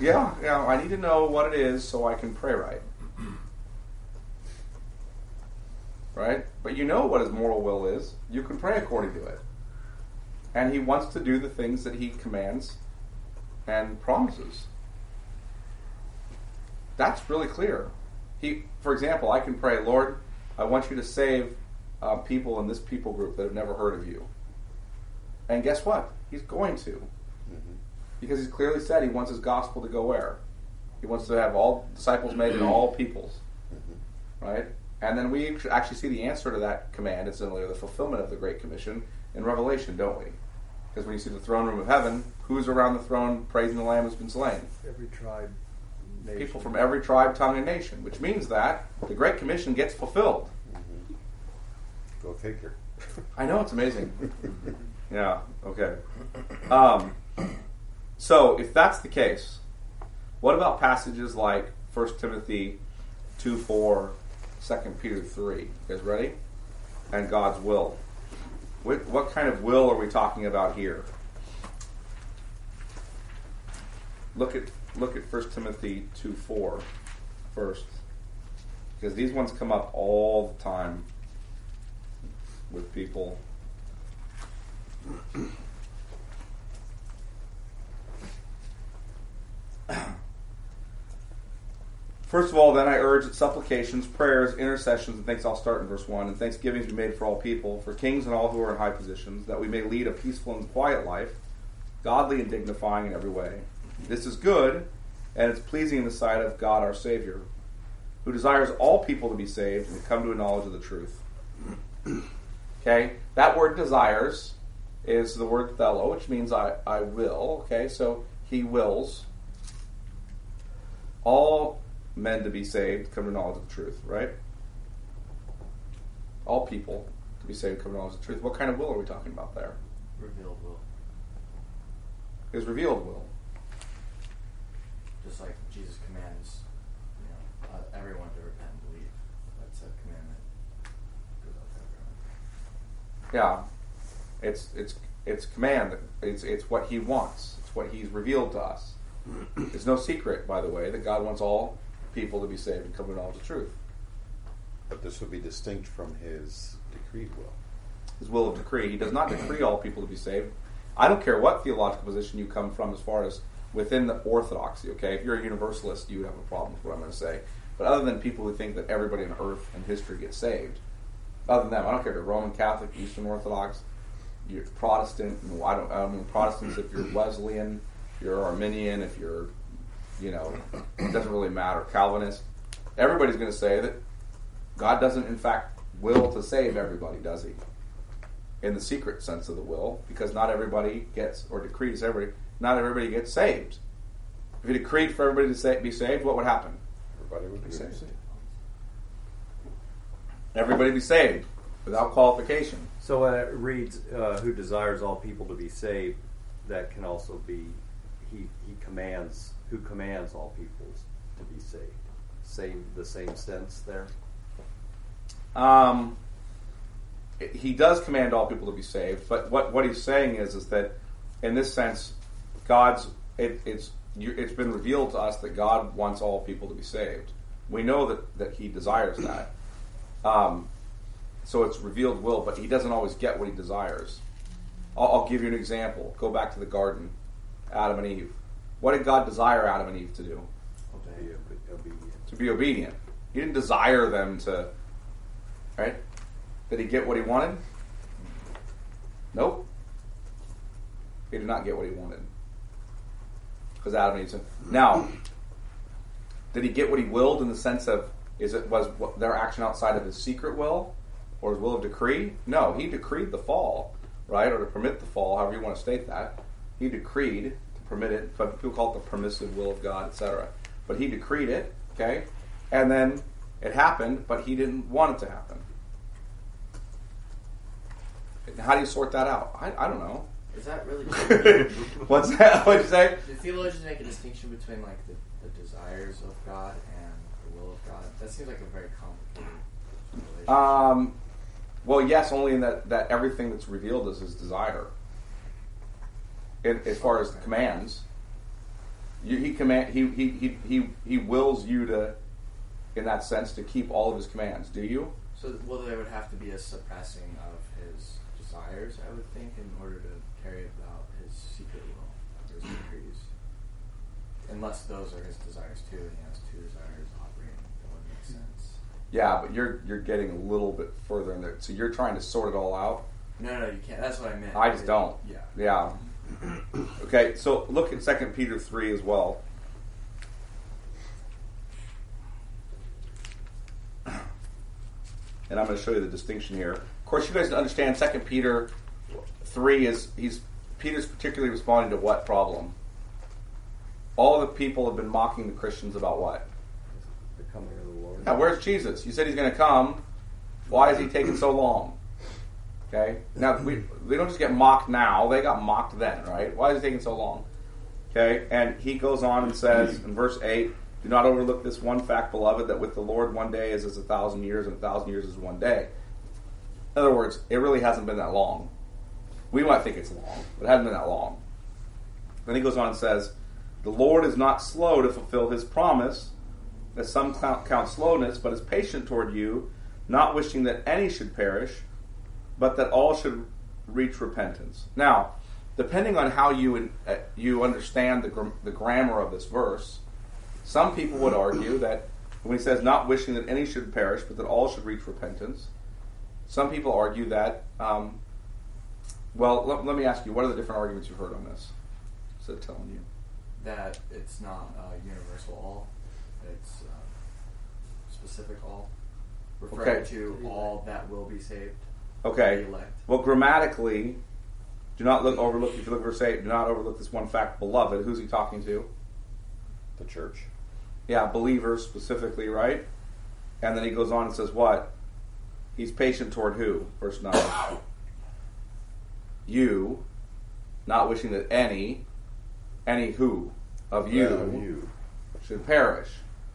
Yeah, yeah. I need to know what it is so I can pray right. Right? But you know what his moral will is. You can pray according to it. And he wants to do the things that he commands and promises. That's really clear. He, for example, I can pray, Lord, I want you to save uh, people in this people group that have never heard of you. And guess what? He's going to. Because he's clearly said he wants his gospel to go where? He wants to have all disciples made in all peoples. Right? And then we actually see the answer to that command, it's only the fulfillment of the Great Commission in Revelation, don't we? Because when you see the throne room of heaven, who's around the throne praising the Lamb who's been slain? Every tribe, nation. People from every tribe, tongue, and nation, which means that the Great Commission gets fulfilled. Go figure. I know it's amazing. yeah. Okay. Um, so if that's the case, what about passages like 1 Timothy two four, 2 Peter three? You guys ready? And God's will. What, what kind of will are we talking about here? Look at look at 1 Timothy 2 4 first. Because these ones come up all the time with people. First of all, then I urge that supplications, prayers, intercessions, and thanks. I'll start in verse 1. And thanksgivings be made for all people, for kings and all who are in high positions, that we may lead a peaceful and quiet life, godly and dignifying in every way. This is good, and it's pleasing in the sight of God our Savior, who desires all people to be saved and to come to a knowledge of the truth. Okay, that word desires is the word thelo, which means I, I will. Okay, so he wills all men to be saved, come to knowledge of the truth, right? All people to be saved, come to knowledge of the truth. What kind of will are we talking about there? Revealed will. Is revealed will. Just like Jesus commands, you know, uh, everyone to repent and believe. That's a commandment. Goes out to everyone. Yeah, it's it's it's command. It's it's what he wants. It's what he's revealed to us. It's no secret, by the way, that God wants all people to be saved and come to knowledge of the truth. But this would be distinct from his decreed will. His will of decree. He does not decree all people to be saved. I don't care what theological position you come from, as far as within the orthodoxy. Okay, if you're a universalist, you would have a problem with what I'm going to say. But other than people who think that everybody on earth and history gets saved, other than them, I don't care if you're Roman Catholic, Eastern Orthodox, you're Protestant. I don't. I mean Protestants. If you're Wesleyan, if you're Arminian. If you're, you know, it doesn't really matter. Calvinist. Everybody's going to say that God doesn't, in fact, will to save everybody, does He? In the secret sense of the will, because not everybody gets or decrees everybody. Not everybody gets saved. If He decreed for everybody to sa- be saved, what would happen? Everybody would be saved. Everybody be saved without qualification. So when it reads, uh, "Who desires all people to be saved," that can also be he he commands who commands all peoples to be saved. Same the same sense there. Um, he does command all people to be saved, but what, what he's saying is is that in this sense, God's it, it's you, it's been revealed to us that God wants all people to be saved. We know that that He desires that. Um, so it's revealed will, but He doesn't always get what He desires. I'll, I'll give you an example. Go back to the garden, Adam and Eve. What did God desire Adam and Eve to do? Be obedient. to be obedient. He didn't desire them to, right? Did he get what he wanted? Nope. He did not get what he wanted. Because Adam and Eve said, now, did he get what he willed in the sense of, is it was their action outside of his secret will or his will of decree? No, he decreed the fall, right? Or to permit the fall, however you want to state that. He decreed permit it, but people call it the permissive will of God, etc. But he decreed it, okay? And then it happened, but he didn't want it to happen. How do you sort that out? I, I don't know. Is that really? What's that? What'd you say? Do theologians make a distinction between like the, the desires of God and the will of God? That seems like a very complicated relationship. Um, well, yes, only in that, that everything that's revealed is his desire. In, as far as the commands, You, he command he, he he he he wills you to, in that sense, to keep all of his commands. Do you? So, well, there would have to be a suppressing of his desires, I would think, in order to carry about his secret will, his decrees. Unless those are his desires too, and he has two desires operating, that would make sense. Yeah, but you're you're getting a little bit further in there. So you're trying to sort it all out. No, no, you can't. That's what I meant. I just don't. Yeah. Yeah. Okay, so look at Second Peter three as well. And I'm going to show you the distinction here. Of course, you guys understand Second Peter three is he's Peter's particularly responding to what problem? All the people have been mocking the Christians about what? The coming of the Lord. Now, where's Jesus? You said he's going to come. Why is he taking so long? Okay. Now we they don't just get mocked now; they got mocked then, right? Why is it taking so long? Okay. And he goes on and says in verse eight, "Do not overlook this one fact, beloved, that with the Lord one day is as a thousand years, and a thousand years is one day." In other words, it really hasn't been that long. We might think it's long, but it hasn't been that long. Then he goes on and says, "The Lord is not slow to fulfill His promise." as some count, count slowness, but is patient toward you, not wishing that any should perish, but that all should reach repentance. Now, depending on how you uh, you understand the, gr- the grammar of this verse, some people would argue that when he says not wishing that any should perish, but that all should reach repentance, some people argue that. Um, well, let, let me ask you, what are the different arguments you've heard on this? Instead of telling you. That it's not uh, universal all, it's uh, specific all, referring Okay. to all that will be saved. Okay. Well, grammatically, do not look overlook. If you look at verse eight, do not overlook this one fact, beloved. Who's he talking to? The church. Yeah, believers specifically, right? And then he goes on and says, "What? He's patient toward who?" Verse nine. you, not wishing that any, any who of you, Yeah, you. should perish.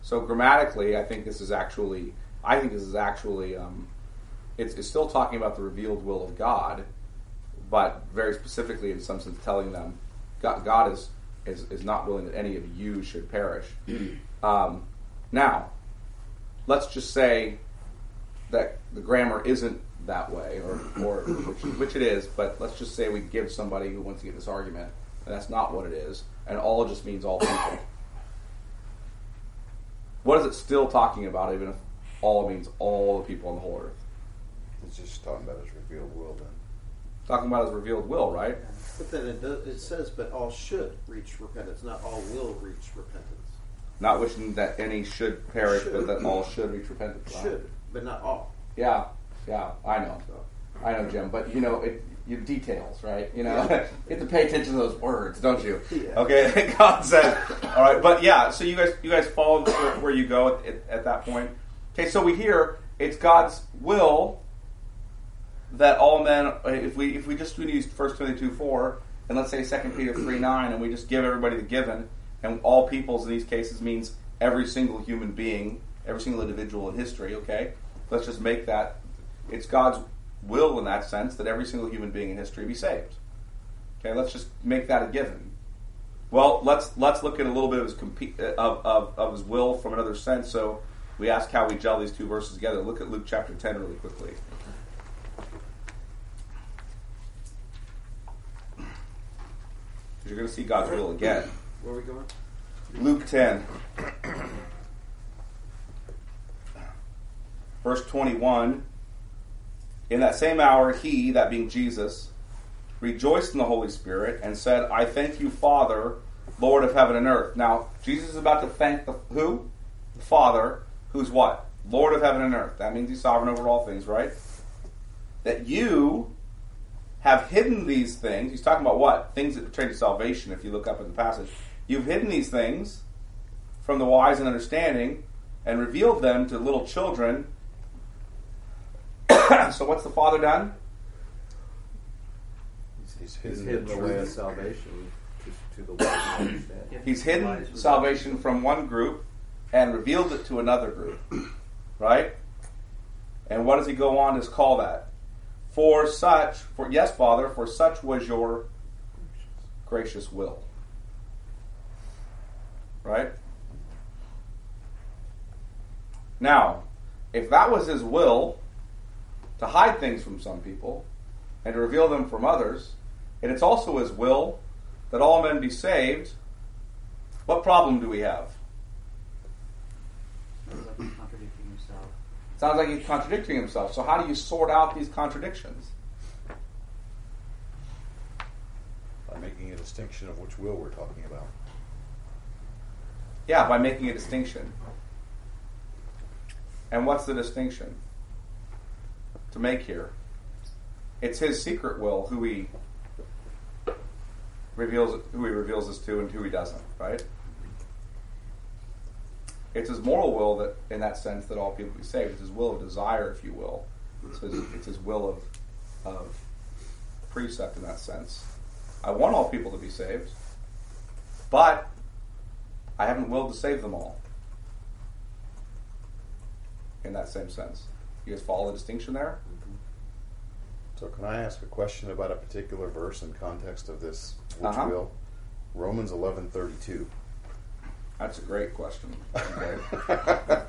So grammatically, I think this is actually, I think this is actually, um, it's, it's still talking about the revealed will of God, but very specifically, in some sense, telling them God, God is, is is not willing that any of you should perish. Um, now, let's just say that the grammar isn't that way, or, or which, which it is, but let's just say we give somebody who wants to get this argument, and that's not what it is, and all just means all people. What is it still talking about, even if all means all the people on the whole earth? It's just talking about his revealed will then. Talking about his revealed will, right? But then it does, it says, but all should reach repentance, not all will reach repentance. Not wishing that any should perish, but that all should reach repentance. right? Should, but not all. Yeah, yeah, I know. I know, Jim, but you know, it, you details, right? You know, you have to pay attention to those words, don't you? Yeah. Okay, God says, all right, but yeah. So you guys, you guys follow where, where you go at, at, at that point. Okay, so we hear it's God's will that all men. Uh, if we if we just use First Timothy two four and let's say Second Peter three nine, and we just give everybody the given, and all peoples in these cases means every single human being, every single individual in history. Okay, let's just make that it's God's will in that sense that every single human being in history be saved. Okay, let's just make that a given. Well, let's let's look at a little bit of his compe- uh, of, of, of his will from another sense. So we ask how we gel these two verses together. Look at Luke chapter ten really quickly. You're going to see God's will again. Where are we going? Luke 10, verse 21. In that same hour, he, that being Jesus, rejoiced in the Holy Spirit and said, I thank you, Father, Lord of heaven and earth. Now, Jesus is about to thank the who? The Father, who's what? Lord of heaven and earth. That means he's sovereign over all things, right? That you have hidden these things. He's talking about what? Things that pertain to salvation, if you look up in the passage. You've hidden these things from the wise and understanding and revealed them to little children. so, what's the Father done? He's He's hidden, hidden the the way of salvation to, to the wise and understanding. He's hidden salvation from one group and revealed it to another group. Right? And what does he go on to call that? For such, for yes, Father, for such was your gracious will. right? Now, if that was his will to hide things from some people and to reveal them from others, and it's also his will that all men be saved, what problem do we have? Sounds like he's contradicting himself. Sounds like he's contradicting himself. So, how do you sort out these contradictions? By making a distinction of which will we're talking about. Yeah, by making a distinction. And what's the distinction to make here? It's his secret will who he reveals who he reveals this to and who he doesn't, right? It's his moral will that in that sense that all people be saved. It's his will of desire, if you will. It's his, it's his will of of precept in that sense. I want all people to be saved, but I haven't willed to save them all. In that same sense. You guys follow the distinction there? So, can I ask a question about a particular verse in context of this which Uh-huh. will? Romans eleven thirty two. That's a great question.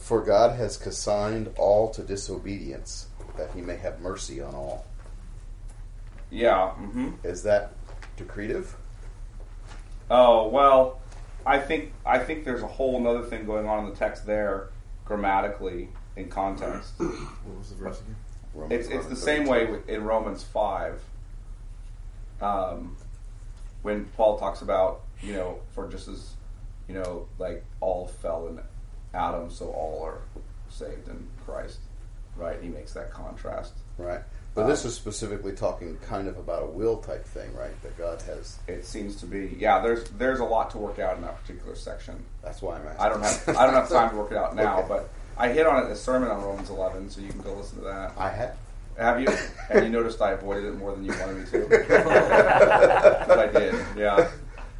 For God has consigned all to disobedience, that He may have mercy on all. yeah. hmm Is that decretive? Oh well, I think I think there's a whole other thing going on in the text there, grammatically in context. What was the verse again? Romans It's it's the same way in Romans five. Um, when Paul talks about you know for just as you know like all fell in Adam, so all are saved in Christ, right? He makes that contrast. Right. But this uh, is specifically talking kind of about a will type thing, right? That God has. It seems to be yeah. There's there's a lot to work out in that particular section. That's why I'm asking. I don't have I don't have time to work it out now, Okay. but I hit on it in a sermon on Romans 11, so you can go listen to that. I had. Have you? And you noticed I avoided it more than you wanted me to. but I did. Yeah.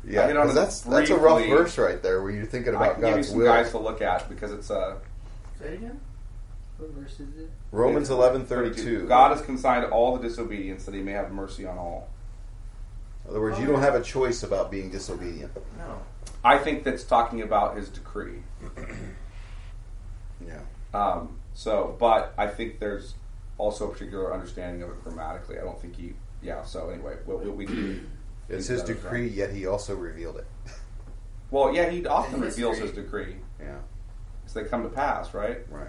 Yeah, I hit on 'cause it that's that's a rough verse right there, where you're thinking about I about can give you God's some will. guys to look at because it's a. Say it again. What verse is it? Romans eleven thirty two. God has consigned all the disobedience that He may have mercy on all. In other words, you don't have a choice about being disobedient. No. I think that's talking about His decree. Yeah. Um, so, but I think there's also a particular understanding of it grammatically. I don't think he. Yeah. So anyway, what we, we, we can. It's his can- decree, yet he also revealed it. Well, yeah, he often His reveals decree. his decree Yeah. as they come to pass, right? Right.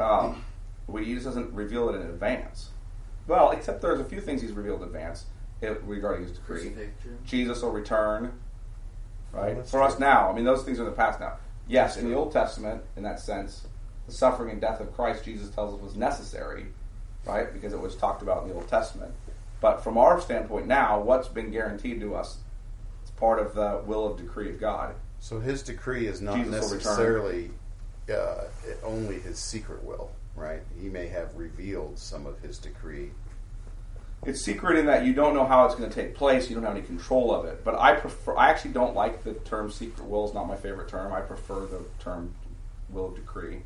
Um, well, he just doesn't reveal it in advance. Well, except there's a few things he's revealed in advance eh, regarding his decree. Crucifixion. Jesus will return, right? That's For us now, I mean, those things are in the past now. Yes, in the Old Testament, in that sense, the suffering and death of Christ, Jesus tells us, was necessary, right? Because it was talked about in the Old Testament. But from our standpoint now, what's been guaranteed to us? It's part of the will of decree of God. So his decree is not Jesus necessarily uh, only his secret will, right? He may have revealed some of his decree. It's secret in that you don't know how it's going to take place. You don't have any control of it. But I prefer. I actually don't like the term secret will. is not my favorite term. I prefer the term will of decree,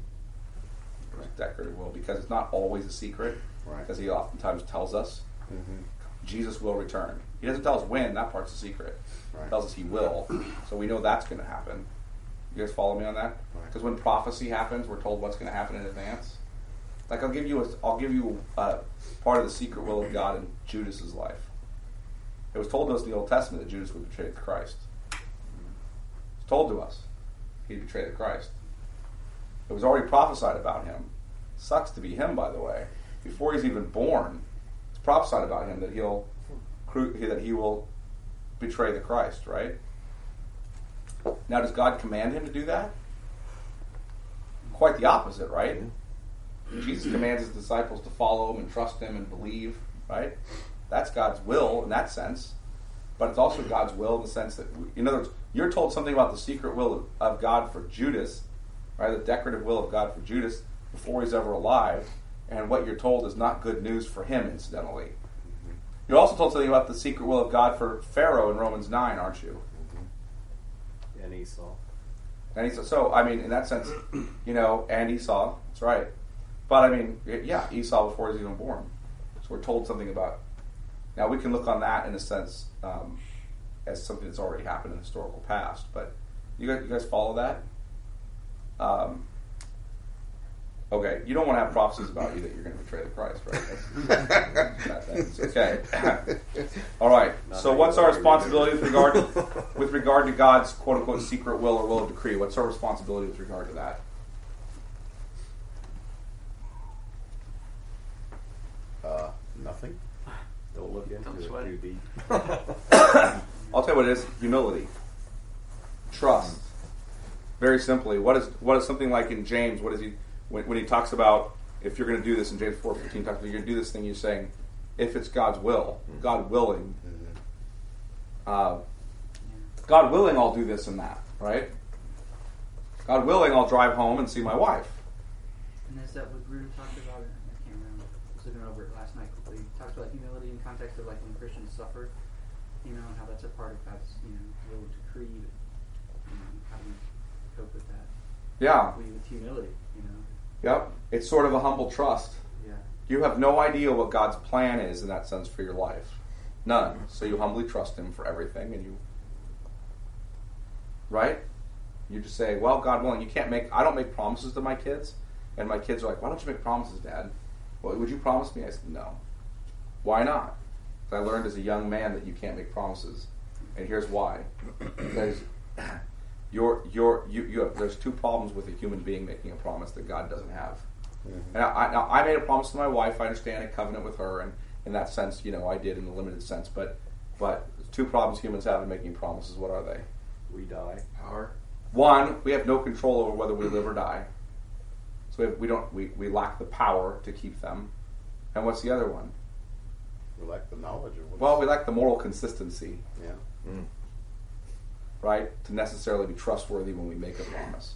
or decretive will, because it's not always a secret. Right. Because he oftentimes tells us Mm-hmm. Jesus will return. He doesn't tell us when. That part's a secret. Right. He tells us he will. So we know that's going to happen. You guys follow me on that? Right. Because when prophecy happens, we're told what's going to happen in advance. Like I'll give you a, I'll give you a part of the secret will of God in Judas's life. It was told to us in the Old Testament that Judas would betray Christ. It's told to us he'd betray the Christ. It was already prophesied about him. Sucks to be him, by the way. Before he's even born, prophesied about him that he'll that he will betray the Christ. Right now, does God command him to do that? Quite the opposite, right? Jesus commands his disciples to follow him and trust him and believe, right? That's God's will in that sense. But it's also God's will in the sense that, in other words, you're told something about the secret will of, of God for Judas, right? The decretive will of God for Judas before he's ever alive. And what you're told is not good news for him, incidentally. You're also told something about the secret will of God for Pharaoh in Romans 9, aren't you? And Esau. And he said, so, I mean, in that sense, you know, and Esau, that's right. But I mean, yeah, Esau before he's even born. So we're told something about. Now we can look on that in a sense, um, as something that's already happened in the historical past. But you guys, you guys follow that? Um, okay, you don't want to have prophecies about you that you're going to betray the Christ, right? That's, bad things. Okay. All right. So, what's our responsibility with regard with regard to God's quote unquote secret will or will of decree? What's our responsibility with regard to that? Uh, nothing. Don't look into Don't it sweat too it. deep. I'll tell you what it is: humility, trust. Very simply, what is what is something like in James? What is he when, when he talks about if you're going to do this in James four fifteen? Talks about you're going to do this thing. You're saying if it's God's will, God willing, uh, God willing, I'll do this and that. Right? God willing, I'll drive home and see my wife. And is that what Grudem talked about? I can't remember. I was looking over it last night quickly. He talked about humility in context of like when Christians suffer, you know, and how that's a part of God's, you know, will decree. You know, how do we cope with that? Yeah. We with humility, you know. Yep. It's sort of a humble trust. Yeah. You have no idea what God's plan is in that sense for your life. None. So you humbly trust Him for everything and you. Right? You just say, well, God willing, you can't make. I don't make promises to my kids. And my kids are like, why don't you make promises, Dad? Well, would you promise me? I said, no. Why not? I learned as a young man that you can't make promises. And here's why. Because you're, you're, you, you have, there's two problems with a human being making a promise that God doesn't have. Mm-hmm. And I, now I made a promise to my wife. I understand a covenant with her, and in that sense, you know, I did in a limited sense. But, but two problems humans have in making promises. What are they? We die. Power. One, we have no control over whether we live or die. So we, have, we don't. We, we lack the power to keep them. And what's the other one? We lack the knowledge of what. Well, we lack the moral consistency, yeah. Mm. Right? To necessarily be trustworthy when we make a promise.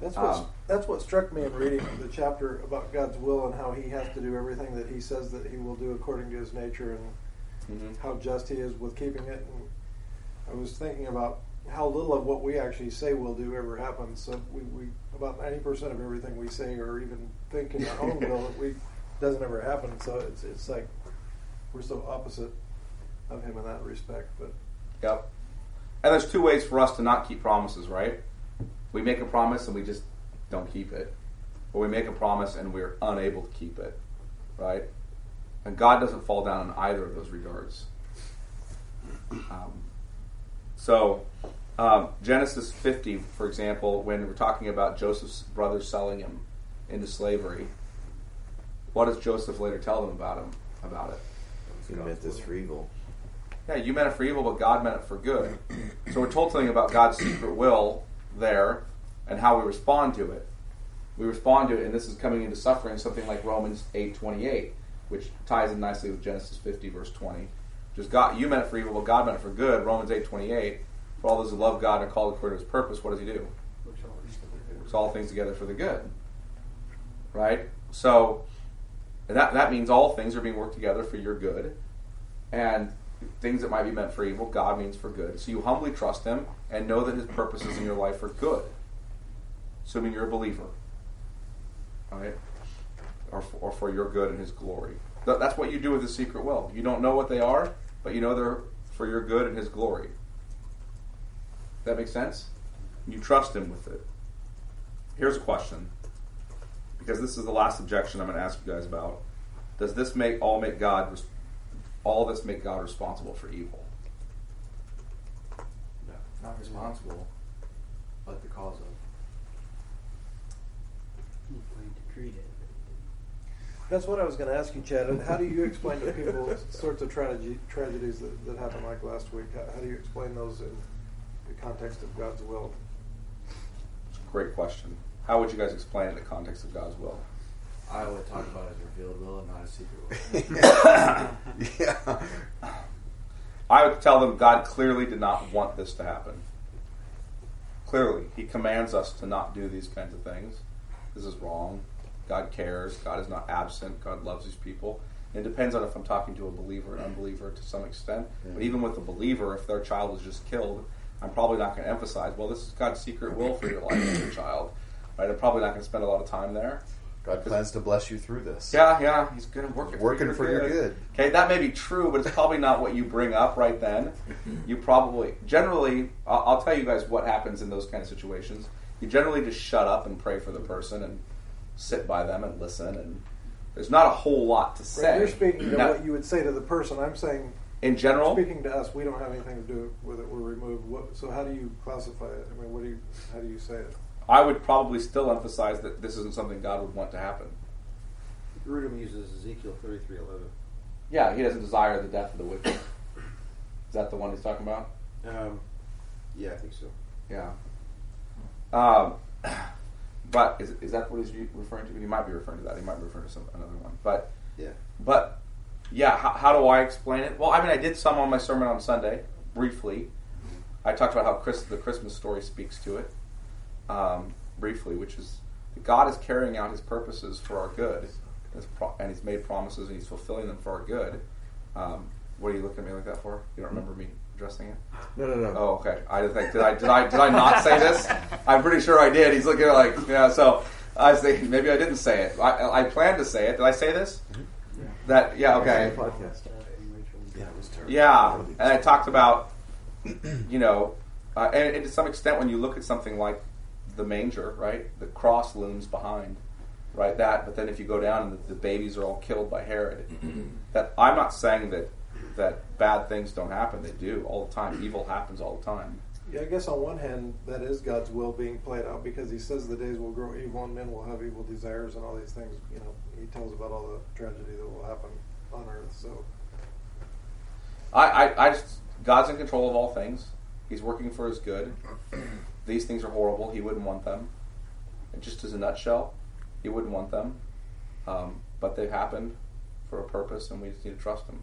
That's what Um, that's what struck me in reading the chapter about God's will and how He has to do everything that He says that He will do according to His nature and Mhm. how just He is with keeping it. And I was thinking about how little of what we actually say we'll do ever happens. So we, we about ninety percent of everything we say or even think in our own will we doesn't ever happen. So it's it's like we're so opposite of Him in that respect. But Yep. And there's two ways for us to not keep promises, right? We make a promise and we just don't keep it. Or we make a promise and we're unable to keep it, right? And God doesn't fall down in either of those regards. Um, so, um, Genesis 50, for example, when we're talking about Joseph's brothers selling him into slavery, what does Joseph later tell them about him? About it? You meant this evil. Yeah, you meant it for evil, but God meant it for good. So we're told something about God's secret will there and how we respond to it. We respond to it, and this is coming into suffering, something like Romans eight twenty eight, which ties in nicely with Genesis fifty verse twenty. Just God, you meant it for evil, but God meant it for good. Romans eight twenty eight. For all those who love God and are called according to His purpose, what does He do? Works all things together for the good. Right? So that that means all things are being worked together for your good. And things that might be meant for evil, God means for good. So you humbly trust him and know that his purposes in your life are good. Assuming you're a believer. Right? Or for, or for your good and his glory. Th- That's what you do with the secret will. You don't know what they are, but you know they're for your good and his glory. That makes sense? You trust him with it. Here's a question. Because this is the last objection I'm going to ask you guys about. Does this make all make God all this make God responsible for evil? No, not responsible, but the cause of. He planned to treat it. That's what I was going to ask you, Chad. How do you explain to people sorts of tragedy, tragedies that, that happened like last week? How, how do you explain those in the context of God's will? It's a great question. How would you guys explain it in the context of God's will? I would talk about it as revealed will and not a secret will. yeah. I would tell them God clearly did not want this to happen. Clearly, He commands us to not do these kinds of things. This is wrong. God cares. God is not absent. God loves these people. It depends on if I'm talking to a believer or an unbeliever to some extent. But even with a believer, if their child was just killed, I'm probably not going to emphasize, well, this is God's secret will for your life and your child. Right? I'm probably not going to spend a lot of time there. God plans to bless you through this. Yeah, yeah, he's going to work it Working for your good. Okay, that may be true, but it's probably not what you bring up right then. You probably, generally, I'll, I'll tell you guys what happens in those kind of situations. You generally just shut up and pray for the person and sit by them and listen, and there's not a whole lot to say. Right, you're speaking to Now, what you would say to the person. I'm saying, in general, speaking to us, we don't have anything to do with it. We're removed. What, so how do you classify it? I mean, what do you? How do you say it? I would probably still emphasize that this isn't something God would want to happen. Grudem uses Ezekiel thirty-three eleven. Yeah, he doesn't desire the death of the wicked. Is that the one he's talking about? Um, yeah, I think so. Yeah. Um, but is, is that what he's referring to? He might be referring to that. He might be referring to some another one. But Yeah. but yeah, how, how do I explain it? Well, I mean, I did some on my sermon on Sunday briefly. I talked about how Chris, the Christmas story speaks to it um, briefly, which is that God is carrying out His purposes for our good, and He's made promises and He's fulfilling them for our good. Um, what are you looking at me like that for? You don't remember me addressing it? No, no, no. Oh, okay. I didn't think did I did I did I not say this? I'm pretty sure I did. He's looking like yeah. So I was thinking maybe I didn't say it. I, I planned to say it. Did I say this? That yeah. Okay. Podcast. Yeah, it was terrible. Yeah, and I talked about you know, uh, and, and to some extent when you look at something like the manger, right, the cross looms behind, right, that. But then if you go down and the, the babies are all killed by Herod, that I'm not saying that that bad things don't happen. They do all the time. Evil happens all the time. Yeah, I guess on one hand, that is God's will being played out because He says the days will grow evil and men will have evil desires and all these things. You know, He tells about all the tragedy that will happen on earth. So I, I, I just God's in control of all things. He's working for His good. These things are horrible. He wouldn't want them. And just as a nutshell, He wouldn't want them. Um, but they've happened for a purpose, and we just need to trust Him.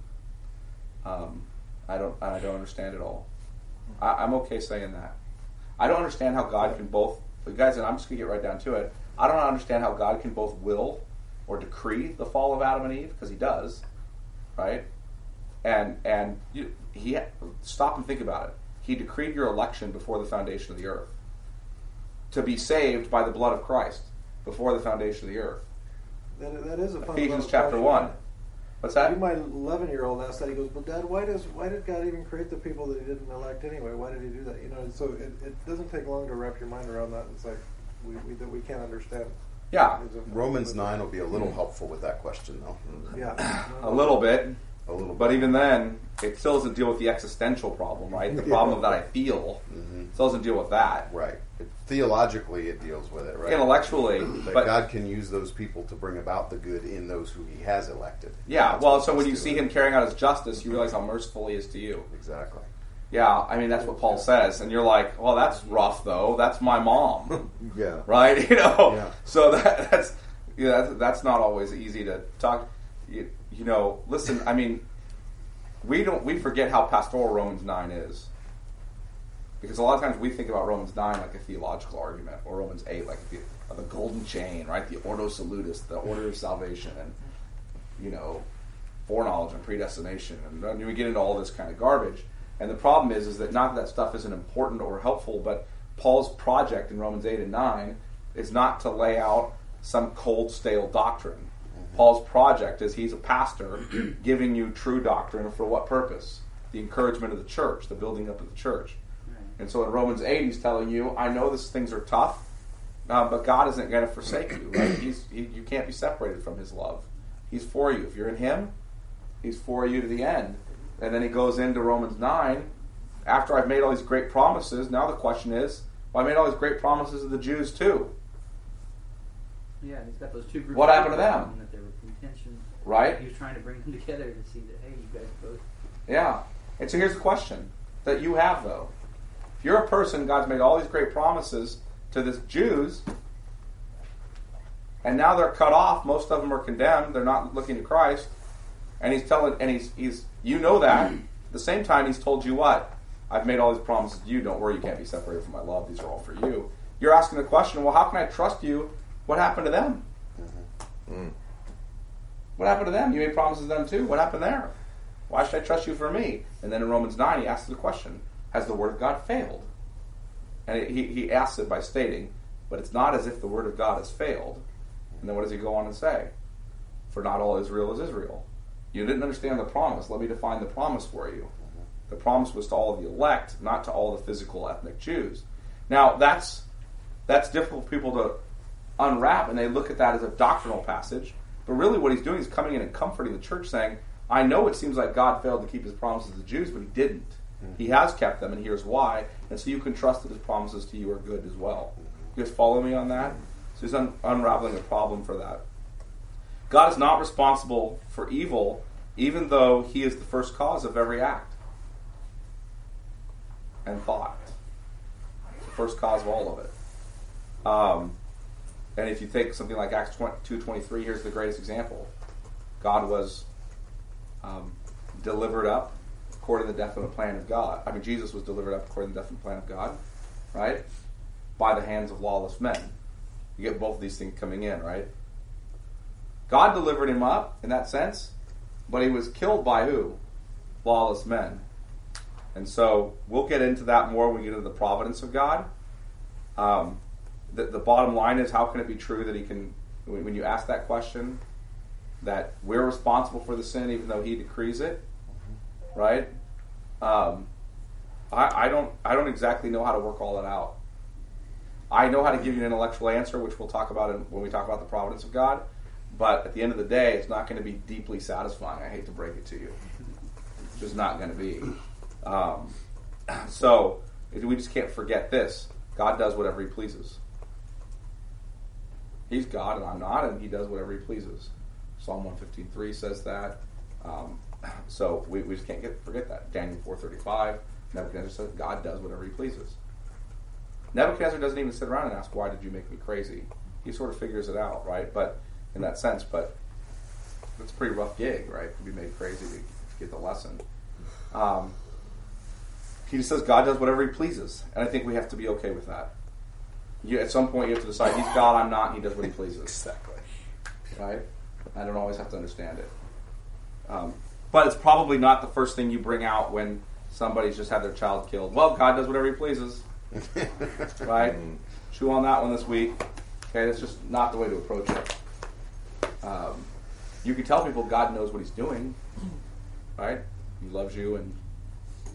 Um, I don't. I don't understand it all. I, I'm okay saying that. I don't understand how God can both. Guys, and I'm just gonna get right down to it. I don't understand how God can both will or decree the fall of Adam and Eve because He does, right? and and you, he stop and think about it. He decreed your election before the foundation of the earth to be saved by the blood of Christ before the foundation of the earth. that, that is a Ephesians chapter question. one. What's that? You, my 11 year old asked that. He goes, "But Dad, why does why did God even create the people that He didn't elect anyway? Why did He do that? You know." So it, it doesn't take long to wrap your mind around that. It's like we, we that we can't understand. Yeah, Romans 9 will be a little helpful with that question, though. Yeah, a little bit, A little but even then, it still doesn't deal with the existential problem, right? The Yeah. problem that I feel mm-hmm. still doesn't deal with that. Right. Theologically, it deals with it, right? Intellectually, But, but God can use those people to bring about the good in those who He has elected. yeah. Well, so when you see him carrying out his justice, you realize how merciful he is to you. Exactly. Yeah, I mean that's what Paul says, and you're like, well, that's rough though. That's my mom, Yeah. right? You know, Yeah. so that, that's yeah, that's, that's not always easy to talk. You, you know, listen, I mean, we don't we forget how pastoral Romans nine is, because a lot of times we think about Romans nine like a theological argument, or Romans eight like the, uh, the golden chain, right? The ordo salutis, the order of salvation, and you know, foreknowledge and predestination, and then we get into all this kind of garbage. And the problem is, is that not that that stuff isn't important or helpful, but Paul's project in Romans eight and nine is not to lay out some cold, stale doctrine. Paul's project is he's a pastor giving you true doctrine for what purpose? The encouragement of the church, the building up of the church. And so in Romans 8, he's telling you, I know these things are tough, uh, but God isn't going to forsake you. Right? He's, he, you can't be separated from his love. He's for you. If you're in him, he's for you to the end. And then he goes into Romans 9. After I've made all these great promises, now the question is, well, I made all these great promises to the Jews too, Yeah, he's got those two groups. What happened to them? That they were contention. right? He was trying to bring them together to see that hey, you guys both. Yeah. And so here's the question that you have, though. You're a person, God's made all these great promises to the Jews, and now they're cut off. Most of them are condemned. They're not looking to Christ. And he's telling, and he's, he's, you know that. At the same time, he's told you what? I've made all these promises to you. Don't worry, you can't be separated from my love. These are all for you. You're asking the question, well, how can I trust you? What happened to them? Mm-hmm. Mm. What happened to them? You made promises to them too. What happened there? Why should I trust you for me? And then in Romans 9, he asks the question Has the Word of God failed? And he, he asks it by stating, But it's not as if the Word of God has failed. And then what does he go on and say? For not all Israel is Israel. You didn't understand the promise. Let me define the promise for you. The promise was to all the elect, not to all the physical ethnic Jews. Now that's that's difficult for people to unwrap, and they look at that as a doctrinal passage. But really, what he's doing is coming in and comforting the church, saying, "I know it seems like God failed to keep His promises to the Jews, but He didn't. He has kept them, and here's why. And so you can trust that His promises to you are good as well. You guys follow me on that? So he's un- unraveling a problem for that. God is not responsible for evil, even though He is the first cause of every act and thought. The first cause of all of it. Um, and if you take something like Acts 2.23, here's the greatest example. God was um, delivered up according to the definite plan of God. I mean, Jesus was delivered up according to the definite plan of God, right? By the hands of lawless men. You get both of these things coming in, right? God delivered him up in that sense, but he was killed by who? Lawless men. And so we'll get into that more when we get into the providence of God. Um, the, the bottom line is how can it be true that he can, when you ask that question, that we're responsible for the sin even though he decrees it, right? Um, I, I don't I don't exactly know how to work all that out. I know how to give you an intellectual answer, which we'll talk about in, when we talk about the providence of God. But at the end of the day, it's not going to be deeply satisfying. I hate to break it to you. It's just not going to be. Um, so we just can't forget this: God does whatever He pleases. He's God and I'm not, and He does whatever He pleases. Psalm one fifteen three says that. Um, so we, we just can't get forget that. Daniel four thirty five. Nebuchadnezzar says God does whatever He pleases. Nebuchadnezzar doesn't even sit around and ask, "Why did you make me crazy?" He sort of figures it out, right? But in that sense, but it's a pretty rough gig, right? To be made crazy to, to get the lesson. Um, he just says God does whatever He pleases, and I think we have to be okay with that. You, at some point, you have to decide He's God, I'm not, and He does what He pleases. Exactly. Right? I don't always have to understand it. Um, but it's probably not the first thing you bring out when somebody's just had their child killed. Well, God does whatever He pleases. right? Chew on that one this week. Okay, that's just not the way to approach it. Um, you can tell people God knows what He's doing, right? He loves you, and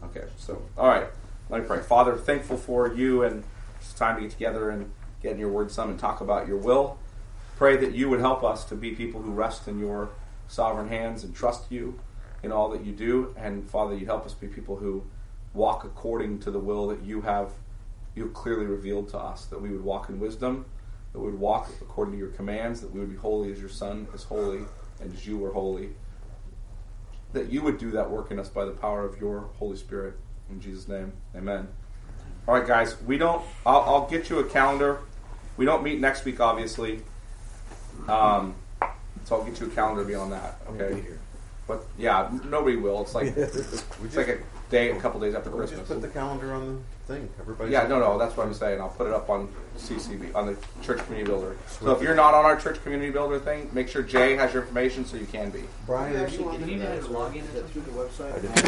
okay. So, all right, let me pray. Father, thankful for you, and it's time to get together and get in your word some and talk about your will. Pray that you would help us to be people who rest in your sovereign hands and trust you in all that you do, and Father, you help us be people who walk according to the will that you have you clearly revealed to us. That we would walk in wisdom that we would walk according to your commands, that we would be holy as your Son is holy and as you are holy. That you would do that work in us by the power of your Holy Spirit. In Jesus' name, amen. All right, guys, we don't, I'll, I'll get you a calendar. We don't meet next week, obviously. Um, so I'll get you a calendar beyond that, okay? But yeah, nobody will. It's like it's like a day, a couple days after We Christmas. just put the calendar on the thing. Everybody. Yeah, no, no, that's what I'm saying. I'll put it up on CCB on the Church Community Builder. So if you're not on our Church Community Builder thing, make sure Jay has your information so you can be. Brian, are you Actually, on did you guys guys log in or through the website? I did